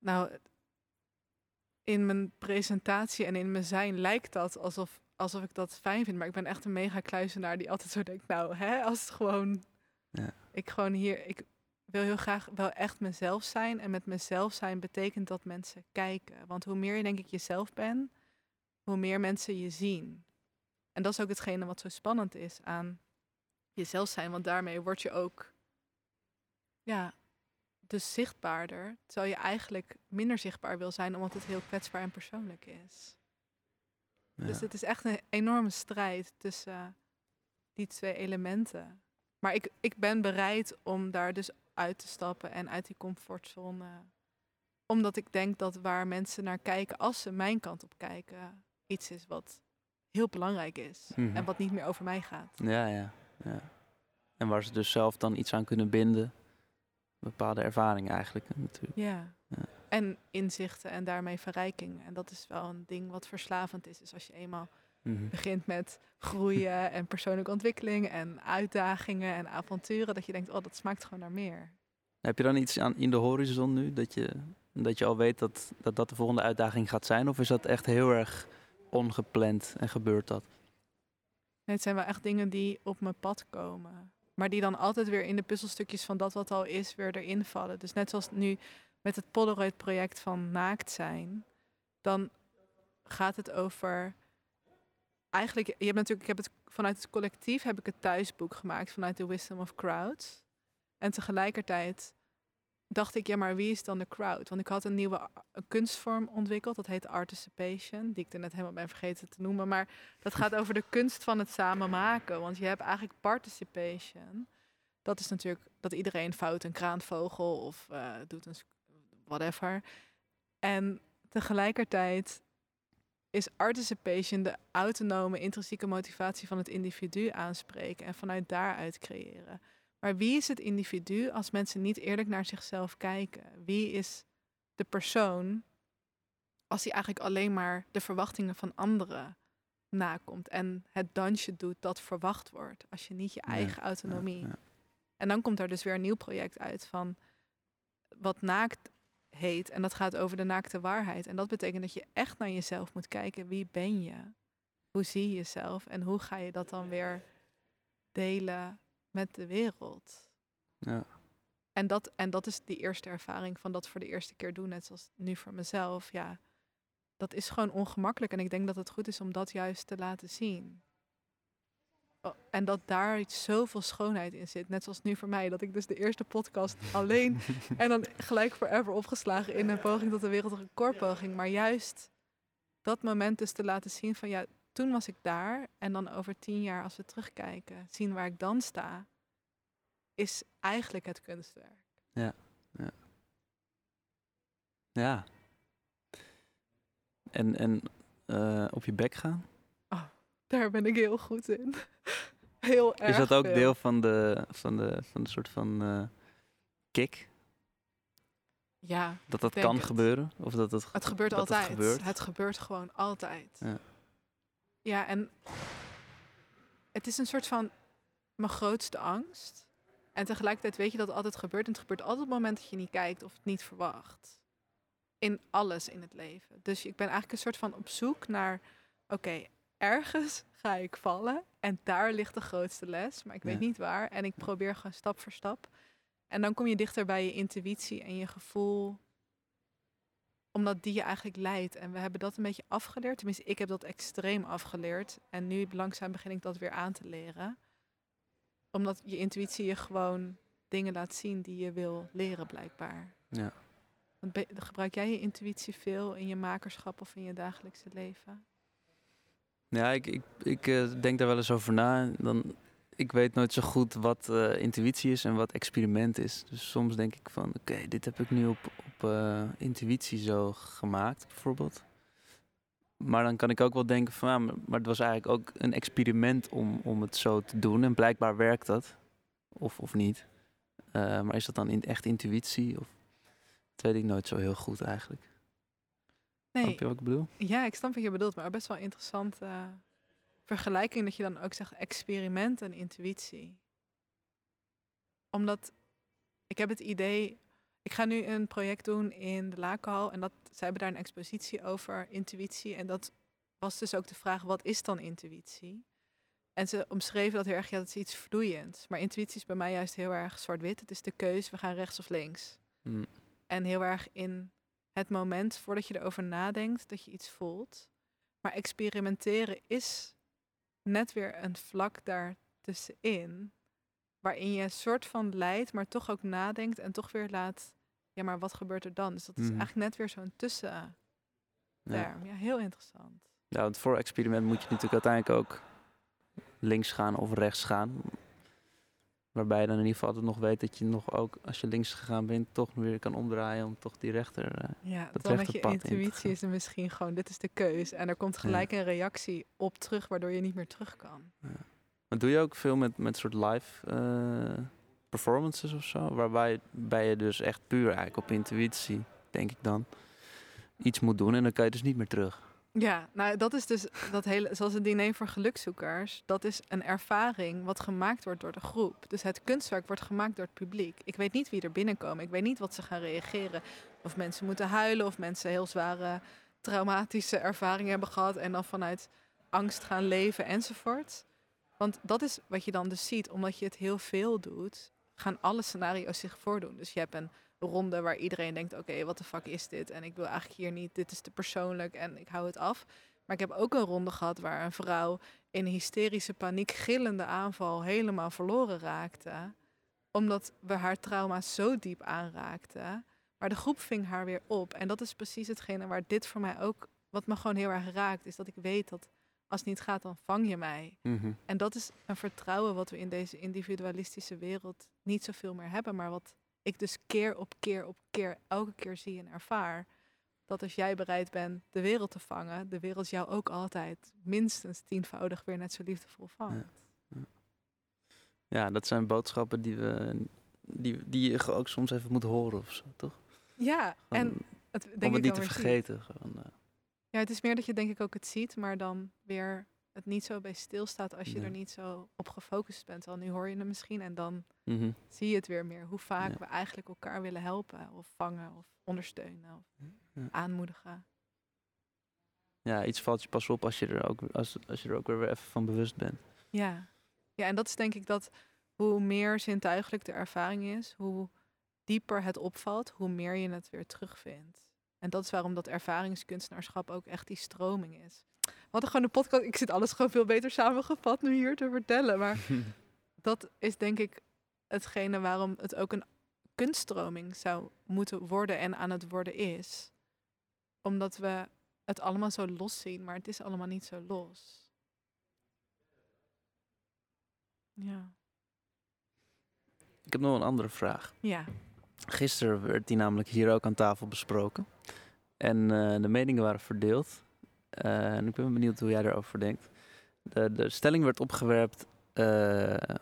Nou, in mijn presentatie en in mijn zijn lijkt dat alsof, alsof ik dat fijn vind. Maar ik ben echt een mega kluizenaar die altijd zo denkt, nou, hè, als het gewoon... Ja. Ik gewoon hier, ik wil heel graag wel echt mezelf zijn. En met mezelf zijn betekent dat mensen kijken. Want hoe meer je denk ik jezelf bent, hoe meer mensen je zien. En dat is ook hetgene wat zo spannend is aan jezelf zijn. Want daarmee word je ook, ja, dus zichtbaarder. Terwijl je eigenlijk minder zichtbaar wil zijn, omdat het heel kwetsbaar en persoonlijk is. Dus het is echt een enorme strijd tussen die twee elementen. Maar ik, ik ben bereid om daar dus uit te stappen en uit die comfortzone. Omdat ik denk dat waar mensen naar kijken, als ze mijn kant op kijken, iets is wat heel belangrijk is. Mhm. En wat niet meer over mij gaat. Ja, ja, ja. En waar ze dus zelf dan iets aan kunnen binden. Bepaalde ervaring eigenlijk natuurlijk. Ja. Ja. En inzichten en daarmee verrijking. En dat is wel een ding wat verslavend is. Dus als je eenmaal Mhm. begint met groeien en persoonlijke ontwikkeling en uitdagingen en avonturen, dat je denkt, oh, dat smaakt gewoon naar meer. Heb je dan iets aan in de horizon nu dat je, dat je al weet dat, dat dat de volgende uitdaging gaat zijn? Of is dat echt heel erg ongepland en gebeurt dat? Nee, het zijn wel echt dingen die op mijn pad komen. Maar die dan altijd weer in de puzzelstukjes van dat wat al is, weer erin vallen. Dus net zoals nu met het Polaroid-project van Naakt zijn, dan gaat het over. Eigenlijk, je hebt natuurlijk, ik heb het vanuit het collectief heb ik het thuisboek gemaakt vanuit de Wisdom of Crowds. En tegelijkertijd dacht ik, ja, maar wie is dan de crowd? Want ik had een nieuwe een kunstvorm ontwikkeld, dat heet Articipation, die ik er net helemaal ben vergeten te noemen. Maar dat gaat over de kunst van het samen maken. Want je hebt eigenlijk participation. Dat is natuurlijk dat iedereen fout een kraanvogel of eh, doet een whatever. En tegelijkertijd is participation de autonome intrinsieke motivatie van het individu aanspreken en vanuit daaruit creëren. Maar wie is het individu als mensen niet eerlijk naar zichzelf kijken? Wie is de persoon als hij eigenlijk alleen maar de verwachtingen van anderen nakomt en het dansje doet dat verwacht wordt, als je niet je eigen ja, autonomie. ja. En dan komt er dus weer een nieuw project uit van wat naakt heet en dat gaat over de naakte waarheid. En dat betekent dat je echt naar jezelf moet kijken. Wie ben je? Hoe zie je jezelf? En hoe ga je dat dan weer delen met de wereld? Ja. En dat, en dat is die eerste ervaring van dat voor de eerste keer doen, net zoals nu voor mezelf. Ja, dat is gewoon ongemakkelijk. En ik denk dat het goed is om dat juist te laten zien. En dat daar iets zoveel schoonheid in zit. Net zoals nu voor mij, dat ik dus de eerste podcast alleen en dan gelijk forever opgeslagen in een poging tot een wereldrecordpoging. Maar juist dat moment dus te laten zien van ja, toen was ik daar. En dan over tien jaar als we terugkijken, zien waar ik dan sta, is eigenlijk het kunstwerk. Ja. En, en eh, op je bek gaan? Daar ben ik heel goed in. Heel erg Is dat ook veel. deel van de, van de, van de soort van eh, kick? Ja, Dat dat kan het. gebeuren? Of dat het, het gebeurt dat altijd. Het gebeurt? Het gebeurt gewoon altijd. Ja. Ja, en het is een soort van mijn grootste angst. En tegelijkertijd weet je dat het altijd gebeurt. En het gebeurt altijd op het moment dat je niet kijkt of het niet verwacht. In alles in het leven. Dus ik ben eigenlijk een soort van op zoek naar... Oké, ergens ga ik vallen. En daar ligt de grootste les. Maar ik weet Ja. niet waar. En ik probeer gewoon stap voor stap. En dan kom je dichter bij je intuïtie en je gevoel omdat die je eigenlijk leidt. En we hebben dat een beetje afgeleerd. Tenminste, ik heb dat extreem afgeleerd. En nu langzaam begin ik dat weer aan te leren. Omdat je intuïtie je gewoon dingen laat zien die je wil leren, blijkbaar. Ja. Gebruik jij je intuïtie veel in je makerschap of in je dagelijkse leven? Ja, ik, ik, ik eh, denk daar wel eens over na. Dan, ik weet nooit zo goed wat eh, intuïtie is en wat experiment is. Dus soms denk ik van, oké, dit heb ik nu op, op eh, intuïtie zo gemaakt, bijvoorbeeld. Maar dan kan ik ook wel denken van, ja, maar, maar het was eigenlijk ook een experiment om, om het zo te doen. En blijkbaar werkt dat, of, of niet. Eh, maar is dat dan in, echt intuïtie? Of, dat weet ik nooit zo heel goed eigenlijk. Nee, Snap je wat ik bedoel? ja, ik snap wat je bedoelt, maar best wel interessante eh, vergelijking dat je dan ook zegt experiment en intuïtie. Omdat ik heb het idee, ik ga nu een project doen in de Lakenhal en dat, zij hebben daar een expositie over intuïtie en dat was dus ook de vraag, wat is dan intuïtie? En ze omschreven dat heel erg, ja, dat is iets vloeiends. Maar intuïtie is bij mij juist heel erg zwart-wit. Het is de keus, we gaan rechts of links. Hm. En heel erg in het moment voordat je erover nadenkt dat je iets voelt. Maar experimenteren is net weer een vlak daartussenin. Waarin je een soort van leidt, maar toch ook nadenkt en toch weer laat. Ja, maar wat gebeurt er dan? Dus dat is Mhm. eigenlijk net weer zo'n tussenterm. Ja. Ja, heel interessant. Ja, want voor experiment moet je natuurlijk uiteindelijk ook links gaan of rechts gaan. Waarbij je dan in ieder geval altijd nog weet dat je nog ook, als je links gegaan bent, toch weer kan omdraaien om toch die rechter... eh, Ja, Dat dan met je intuïtie is er misschien gewoon, dit is de keus. En er komt gelijk een reactie op terug, waardoor je niet meer terug kan. Maar doe je ook veel met, met soort live eh, performances of zo? Waarbij bij je dus echt puur eigenlijk op intuïtie, denk ik dan, iets moet doen en dan kan je dus niet meer terug. Ja, nou dat is dus dat hele, zoals het diner voor gelukzoekers, dat is een ervaring wat gemaakt wordt door de groep. Dus het kunstwerk wordt gemaakt door het publiek. Ik weet niet wie er binnenkomen, ik weet niet wat ze gaan reageren. Of mensen moeten huilen, of mensen heel zware traumatische ervaringen hebben gehad en dan vanuit angst gaan leven enzovoort. Want dat is wat je dan dus ziet, omdat je het heel veel doet, gaan alle scenario's zich voordoen. Dus je hebt een ronde waar iedereen denkt: oké, wat de fuck is dit? En ik wil eigenlijk hier niet, dit is te persoonlijk en ik hou het af. Maar ik heb ook een ronde gehad waar een vrouw in een hysterische paniek, gillende aanval helemaal verloren raakte. Omdat we haar trauma zo diep aanraakten. Maar de groep ving haar weer op. En dat is precies hetgene waar dit voor mij ook, wat me gewoon heel erg raakt, is dat ik weet dat als het niet gaat, dan vang je mij. En dat is een vertrouwen wat we in deze individualistische wereld niet zoveel meer hebben, maar wat ik dus keer op keer op keer elke keer zie en ervaar. dat als jij bereid bent de wereld te vangen, de wereld jou ook altijd minstens tienvoudig weer net zo liefdevol vangt. Ja, dat zijn boodschappen die, we, die, die je ook soms even moet horen of zo, toch? Ja, Gewoon en het, denk om ik het niet te vergeten. Gewoon, eh, Ja, het is meer dat je denk ik ook het ziet, maar dan weer het niet zo bij stilstaat als je Nee. er niet zo op gefocust bent. Al nu hoor je het misschien en dan mhm. zie je het weer meer. Hoe vaak Ja. we eigenlijk elkaar willen helpen of vangen of ondersteunen of Ja. aanmoedigen. Ja, iets valt je pas op als je er ook, als, als je er ook weer even van bewust bent. Ja. ja, en dat is denk ik dat hoe meer zintuigelijk de ervaring is, hoe dieper het opvalt, hoe meer je het weer terugvindt. En dat is waarom dat ervaringskunstenaarschap ook echt die stroming is. Hadden gewoon een podcast, ik zit alles gewoon veel beter samengevat nu hier te vertellen, maar dat is denk ik hetgene waarom het ook een kunststroming zou moeten worden en aan het worden is. Omdat we het allemaal zo los zien, maar het is allemaal niet zo los. Ja. Ik heb nog een andere vraag. Ja. Gisteren werd die namelijk hier ook aan tafel besproken. En eh, de meningen waren verdeeld. Eh, en ik ben benieuwd hoe jij erover denkt. De, de stelling werd opgewerpt: eh,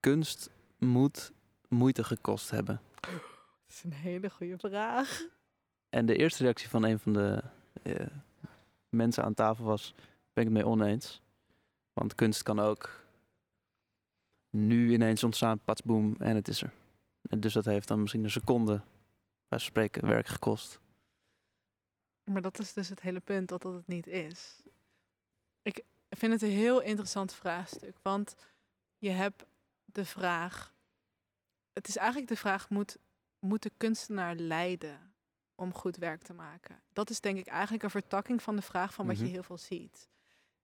kunst moet moeite gekost hebben. Dat is een hele goede vraag. En de eerste reactie van een van de eh, mensen aan tafel was: ben ik het mee oneens. Want kunst kan ook nu ineens ontstaan, patsboom, en het is er. En dus dat heeft dan misschien een seconde, bij spreken, werk gekost. Maar dat is dus het hele punt dat dat het niet is. Ik vind het een heel interessant vraagstuk. Want je hebt de vraag. Het is eigenlijk de vraag: moet, moet de kunstenaar lijden om goed werk te maken? Dat is denk ik eigenlijk een vertakking van de vraag van wat Mhm. je heel veel ziet.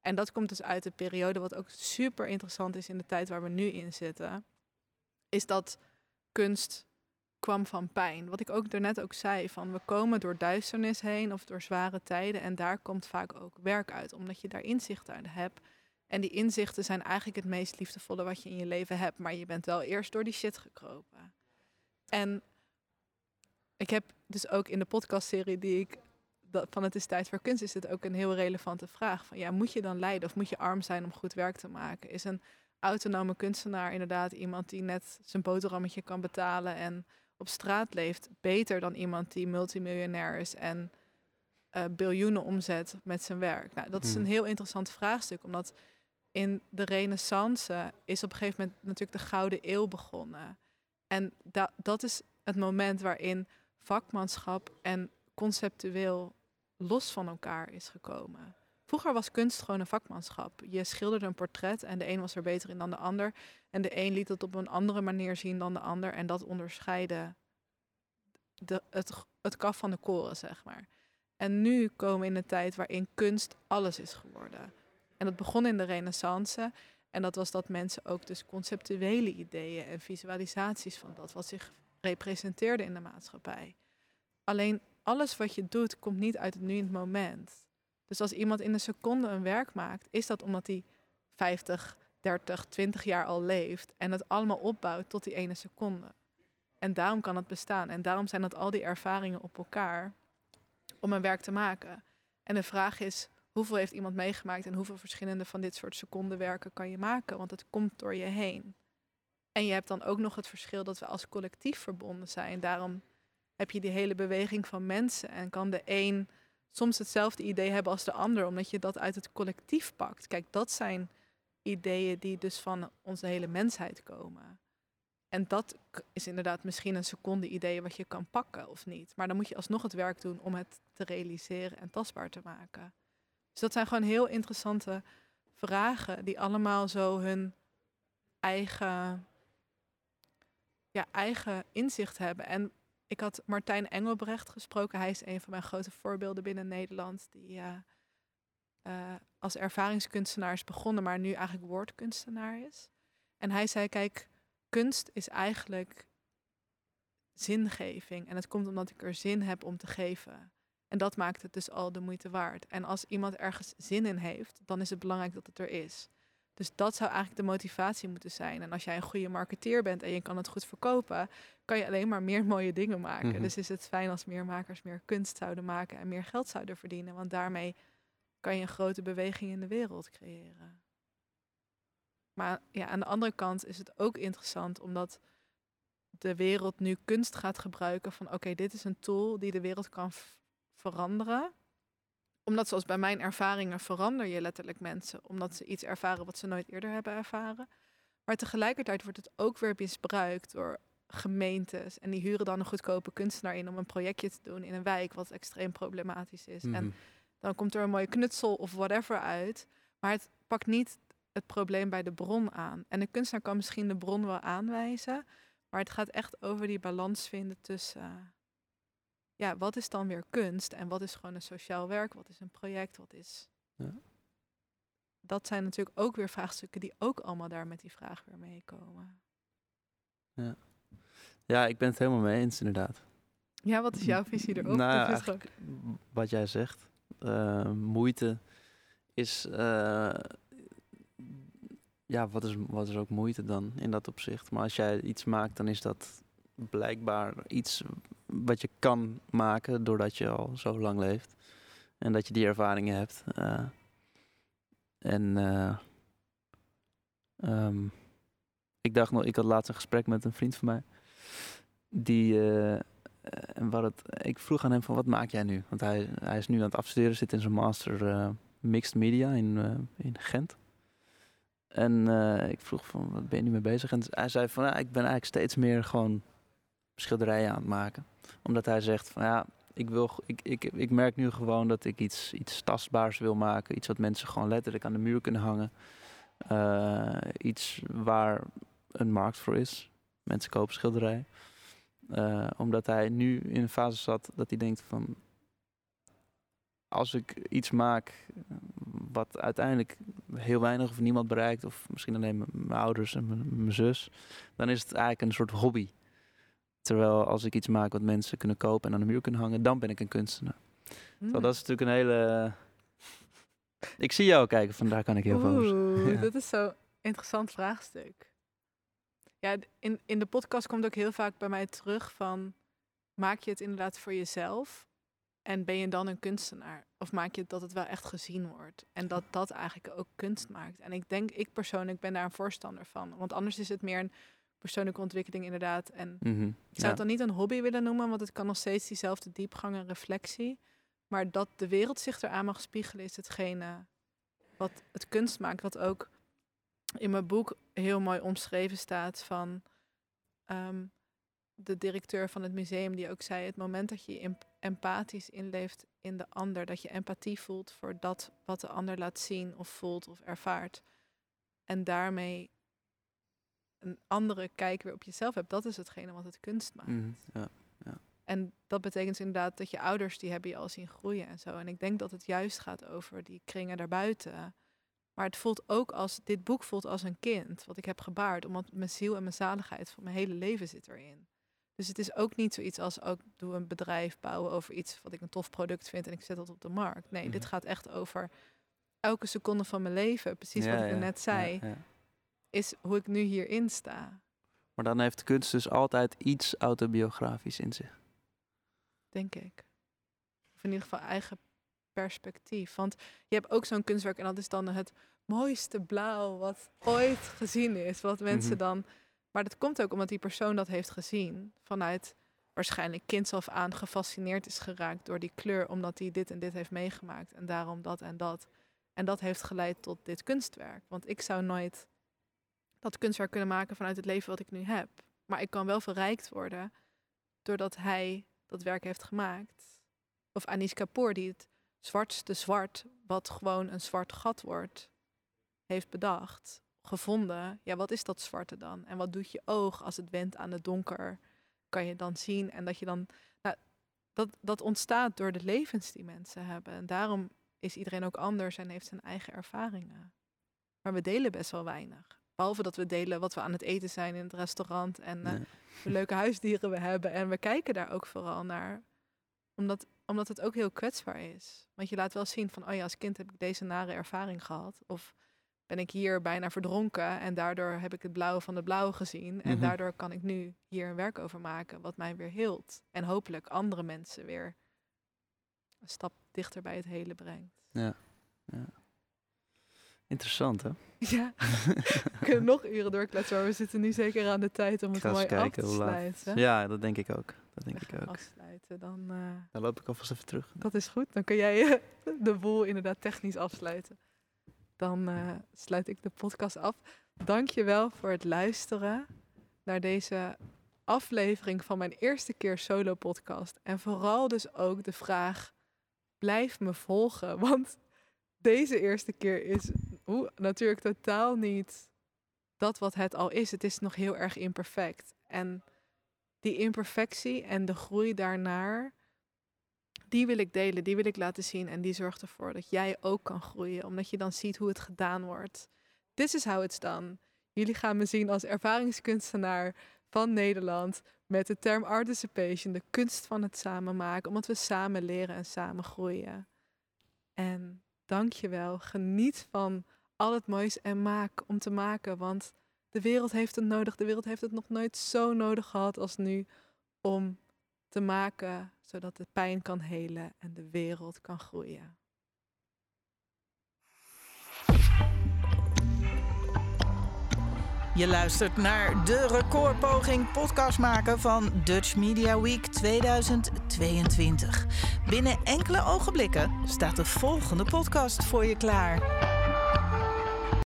En dat komt dus uit de periode, wat ook super interessant is in de tijd waar we nu in zitten. Is dat kunst kwam van pijn. Wat ik ook daarnet ook zei, van we komen door duisternis heen of door zware tijden en daar komt vaak ook werk uit, omdat je daar inzichten uit hebt. En die inzichten zijn eigenlijk het meest liefdevolle wat je in je leven hebt, maar je bent wel eerst door die shit gekropen. En ik heb dus ook in de podcastserie die ik van het is tijd voor kunst is het ook een heel relevante vraag van ja moet je dan lijden of moet je arm zijn om goed werk te maken is een autonome kunstenaar inderdaad iemand die net zijn boterhammetje kan betalen en op straat leeft beter dan iemand die multimiljonair is en eh, biljoenen omzet met zijn werk. Nou, dat is Hmm. een heel interessant vraagstuk, omdat in de Renaissance is op een gegeven moment natuurlijk de Gouden Eeuw begonnen. En da dat is het moment waarin vakmanschap en conceptueel los van elkaar is gekomen. Vroeger was kunst gewoon een vakmanschap. Je schilderde een portret en de een was er beter in dan de ander. En de een liet het op een andere manier zien dan de ander. En dat onderscheidde de, het, het kaf van de koren, zeg maar. En nu komen we in een tijd waarin kunst alles is geworden. En dat begon in de renaissance. En dat was dat mensen ook dus conceptuele ideeën en visualisaties van dat wat zich representeerde in de maatschappij. Alleen alles wat je doet komt niet uit het nu in het moment. Dus als iemand in een seconde een werk maakt, is dat omdat hij 50, 30, 20 jaar al leeft en het allemaal opbouwt tot die ene seconde. En daarom kan het bestaan. En daarom zijn dat al die ervaringen op elkaar om een werk te maken. En de vraag is, hoeveel heeft iemand meegemaakt en hoeveel verschillende van dit soort secondenwerken kan je maken? Want het komt door je heen. En je hebt dan ook nog het verschil dat we als collectief verbonden zijn. Daarom heb je die hele beweging van mensen en kan de een soms hetzelfde idee hebben als de ander, omdat je dat uit het collectief pakt. Kijk, dat zijn ideeën die dus van onze hele mensheid komen. En dat is inderdaad misschien een seconde idee wat je kan pakken of niet. Maar dan moet je alsnog het werk doen om het te realiseren en tastbaar te maken. Dus dat zijn gewoon heel interessante vragen die allemaal zo hun eigen, ja, eigen inzicht hebben. En ik had Martijn Engelbrecht gesproken. Hij is een van mijn grote voorbeelden binnen Nederland. Die eh, eh, als ervaringskunstenaar is begonnen, maar nu eigenlijk woordkunstenaar is. En hij zei, kijk, kunst is eigenlijk zingeving. En het komt omdat ik er zin heb om te geven. En dat maakt het dus al de moeite waard. En als iemand ergens zin in heeft, dan is het belangrijk dat het er is. Dus dat zou eigenlijk de motivatie moeten zijn. En als jij een goede marketeer bent en je kan het goed verkopen, kan je alleen maar meer mooie dingen maken. Mhm. Dus is het fijn als meer makers meer kunst zouden maken en meer geld zouden verdienen. Want daarmee kan je een grote beweging in de wereld creëren. Maar ja, aan de andere kant is het ook interessant omdat de wereld nu kunst gaat gebruiken van oké, dit is een tool die de wereld kan veranderen. Omdat zoals bij mijn ervaringen verander je letterlijk mensen, omdat ze iets ervaren wat ze nooit eerder hebben ervaren. Maar tegelijkertijd wordt het ook weer misbruikt door gemeentes en die huren dan een goedkope kunstenaar in om een projectje te doen in een wijk wat extreem problematisch is. En Mhm. dan komt er een mooie knutsel of whatever uit. Maar het pakt niet het probleem bij de bron aan. En de kunstenaar kan misschien de bron wel aanwijzen. Maar het gaat echt over die balans vinden tussen... ja, wat is dan weer kunst? En wat is gewoon een sociaal werk? Wat is een project? Wat is... Ja. Dat zijn natuurlijk ook weer vraagstukken die ook allemaal daar met die vraag weer meekomen. Ja, ik ben het helemaal mee eens, inderdaad. Ja, wat is jouw visie erop? Nou ja, wat jij zegt. eh, moeite is. eh, ja, wat is, wat is ook moeite dan in dat opzicht? Maar als jij iets maakt, dan is dat blijkbaar iets wat je kan maken doordat je al zo lang leeft. En dat je die ervaringen hebt. eh. en eh, ehm, ik dacht nog, ik had laatst een gesprek met een vriend van mij. Die, eh, en wat het, ik vroeg aan hem van wat maak jij nu? Want hij, hij is nu aan het afstuderen, zit in zijn master mixed media in, in Gent. En ik vroeg van wat ben je nu mee bezig? En hij zei van ja, ik ben eigenlijk steeds meer gewoon schilderijen aan het maken. Omdat hij zegt van ja, ik, wil, ik, ik, ik merk nu gewoon dat ik iets, iets tastbaars wil maken. Iets wat mensen gewoon letterlijk aan de muur kunnen hangen. Eh, iets waar een markt voor is. Mensen kopen schilderijen. Eh, omdat hij nu in een fase zat dat hij denkt van... Als ik iets maak wat uiteindelijk heel weinig of niemand bereikt... of misschien alleen mijn ouders en mijn zus... dan is het eigenlijk een soort hobby. Terwijl als ik iets maak wat mensen kunnen kopen en aan de muur kunnen hangen... dan ben ik een kunstenaar. Terwijl dat is natuurlijk een hele... Ik zie jou kijken, van daar kan ik heel veel over Ja. dat is zo'n interessant vraagstuk. Ja, in, in de podcast komt ook heel vaak bij mij terug van... maak je het inderdaad voor jezelf en ben je dan een kunstenaar? Of maak je het dat het wel echt gezien wordt? En dat dat eigenlijk ook kunst maakt. En ik denk, ik persoonlijk ben daar een voorstander van. Want anders is het meer een persoonlijke ontwikkeling inderdaad. En Mhm, ik zou ja. het dan niet een hobby willen noemen, want het kan nog steeds diezelfde diepgang en reflectie. Maar dat de wereld zich eraan mag spiegelen, is hetgene wat het kunst maakt. Wat ook in mijn boek heel mooi omschreven staat van ehm, de directeur van het museum, die ook zei: het moment dat je je emp- empathisch inleeft in de ander, dat je empathie voelt voor dat wat de ander laat zien of voelt of ervaart. En daarmee een andere kijk weer op jezelf hebt. Dat is hetgene wat het kunst maakt. Mhm, ja. En dat betekent inderdaad dat je ouders, die hebben je al zien groeien en zo. En ik denk dat het juist gaat over die kringen daarbuiten. Maar het voelt ook als, dit boek voelt als een kind, wat ik heb gebaard. Omdat mijn ziel en mijn zaligheid van mijn hele leven zit erin. Dus het is ook niet zoiets als, ook doe een bedrijf bouwen over iets wat ik een tof product vind en ik zet dat op de markt. Nee, dit Mhm. gaat echt over elke seconde van mijn leven. Precies Ja, wat ik ja, net zei, ja, ja. Is hoe ik nu hierin sta, Maar dan heeft kunst dus altijd iets autobiografisch in zich. denk ik. Of in ieder geval eigen perspectief. Want je hebt ook zo'n kunstwerk en dat is dan het mooiste blauw wat ooit gezien is. Wat mensen Mhm. dan. Maar dat komt ook omdat die persoon dat heeft gezien. Vanuit waarschijnlijk kinds af aan gefascineerd is geraakt door die kleur. Omdat hij dit en dit heeft meegemaakt. En daarom dat en dat. En dat heeft geleid tot dit kunstwerk. Want ik zou nooit dat kunstwerk kunnen maken vanuit het leven wat ik nu heb. Maar ik kan wel verrijkt worden doordat hij dat werk heeft gemaakt. Of Anish Kapoor die het zwartste zwart, wat gewoon een zwart gat wordt, heeft bedacht, gevonden. Ja, wat is dat zwarte dan? En wat doet je oog als het wendt aan het donker? Kan je dan zien en dat je dan... Nou, dat, dat ontstaat door de levens die mensen hebben. En daarom is iedereen ook anders en heeft zijn eigen ervaringen. Maar we delen best wel weinig. Behalve dat we delen wat we aan het eten zijn in het restaurant en Nee. hoe leuke huisdieren we hebben. En we kijken daar ook vooral naar. Omdat, omdat het ook heel kwetsbaar is. Want je laat wel zien van, oh ja, als kind heb ik deze nare ervaring gehad. Of ben ik hier bijna verdronken en daardoor heb ik het blauwe van het blauwe gezien. En Mhm. daardoor kan ik nu hier een werk over maken wat mij weer hield. En hopelijk andere mensen weer een stap dichter bij het hele brengt. Interessant, hè? Ja, we kunnen nog uren doorkletsen, maar we zitten nu zeker aan de tijd om het mooi af te sluiten. Ja, dat denk ik ook. Dat denk ik ook. afsluiten. Dan, eh, Dan loop ik alvast even terug. dat is goed. Dan kun jij eh, de boel inderdaad technisch afsluiten. Dan eh, sluit ik de podcast af. Dank je wel voor het luisteren naar deze aflevering van mijn eerste keer solo podcast. En vooral dus ook de vraag, blijf me volgen. Want deze eerste keer is natuurlijk totaal niet dat wat het al is. Het is nog heel erg imperfect. En die imperfectie en de groei daarnaar, die wil ik delen, die wil ik laten zien. En die zorgt ervoor dat jij ook kan groeien, omdat je dan ziet hoe het gedaan wordt. This is how it's done. Jullie gaan me zien als ervaringskunstenaar van Nederland met de term articipation, de kunst van het samen maken, omdat we samen leren en samen groeien. En dank je wel. Geniet van al het moois en maak om te maken, want de wereld heeft het nodig. De wereld heeft het nog nooit zo nodig gehad als nu om te maken, zodat de pijn kan helen en de wereld kan groeien. Je luistert naar de recordpoging podcast maken van Dutch Media Week 2022. Binnen enkele ogenblikken staat de volgende podcast voor je klaar.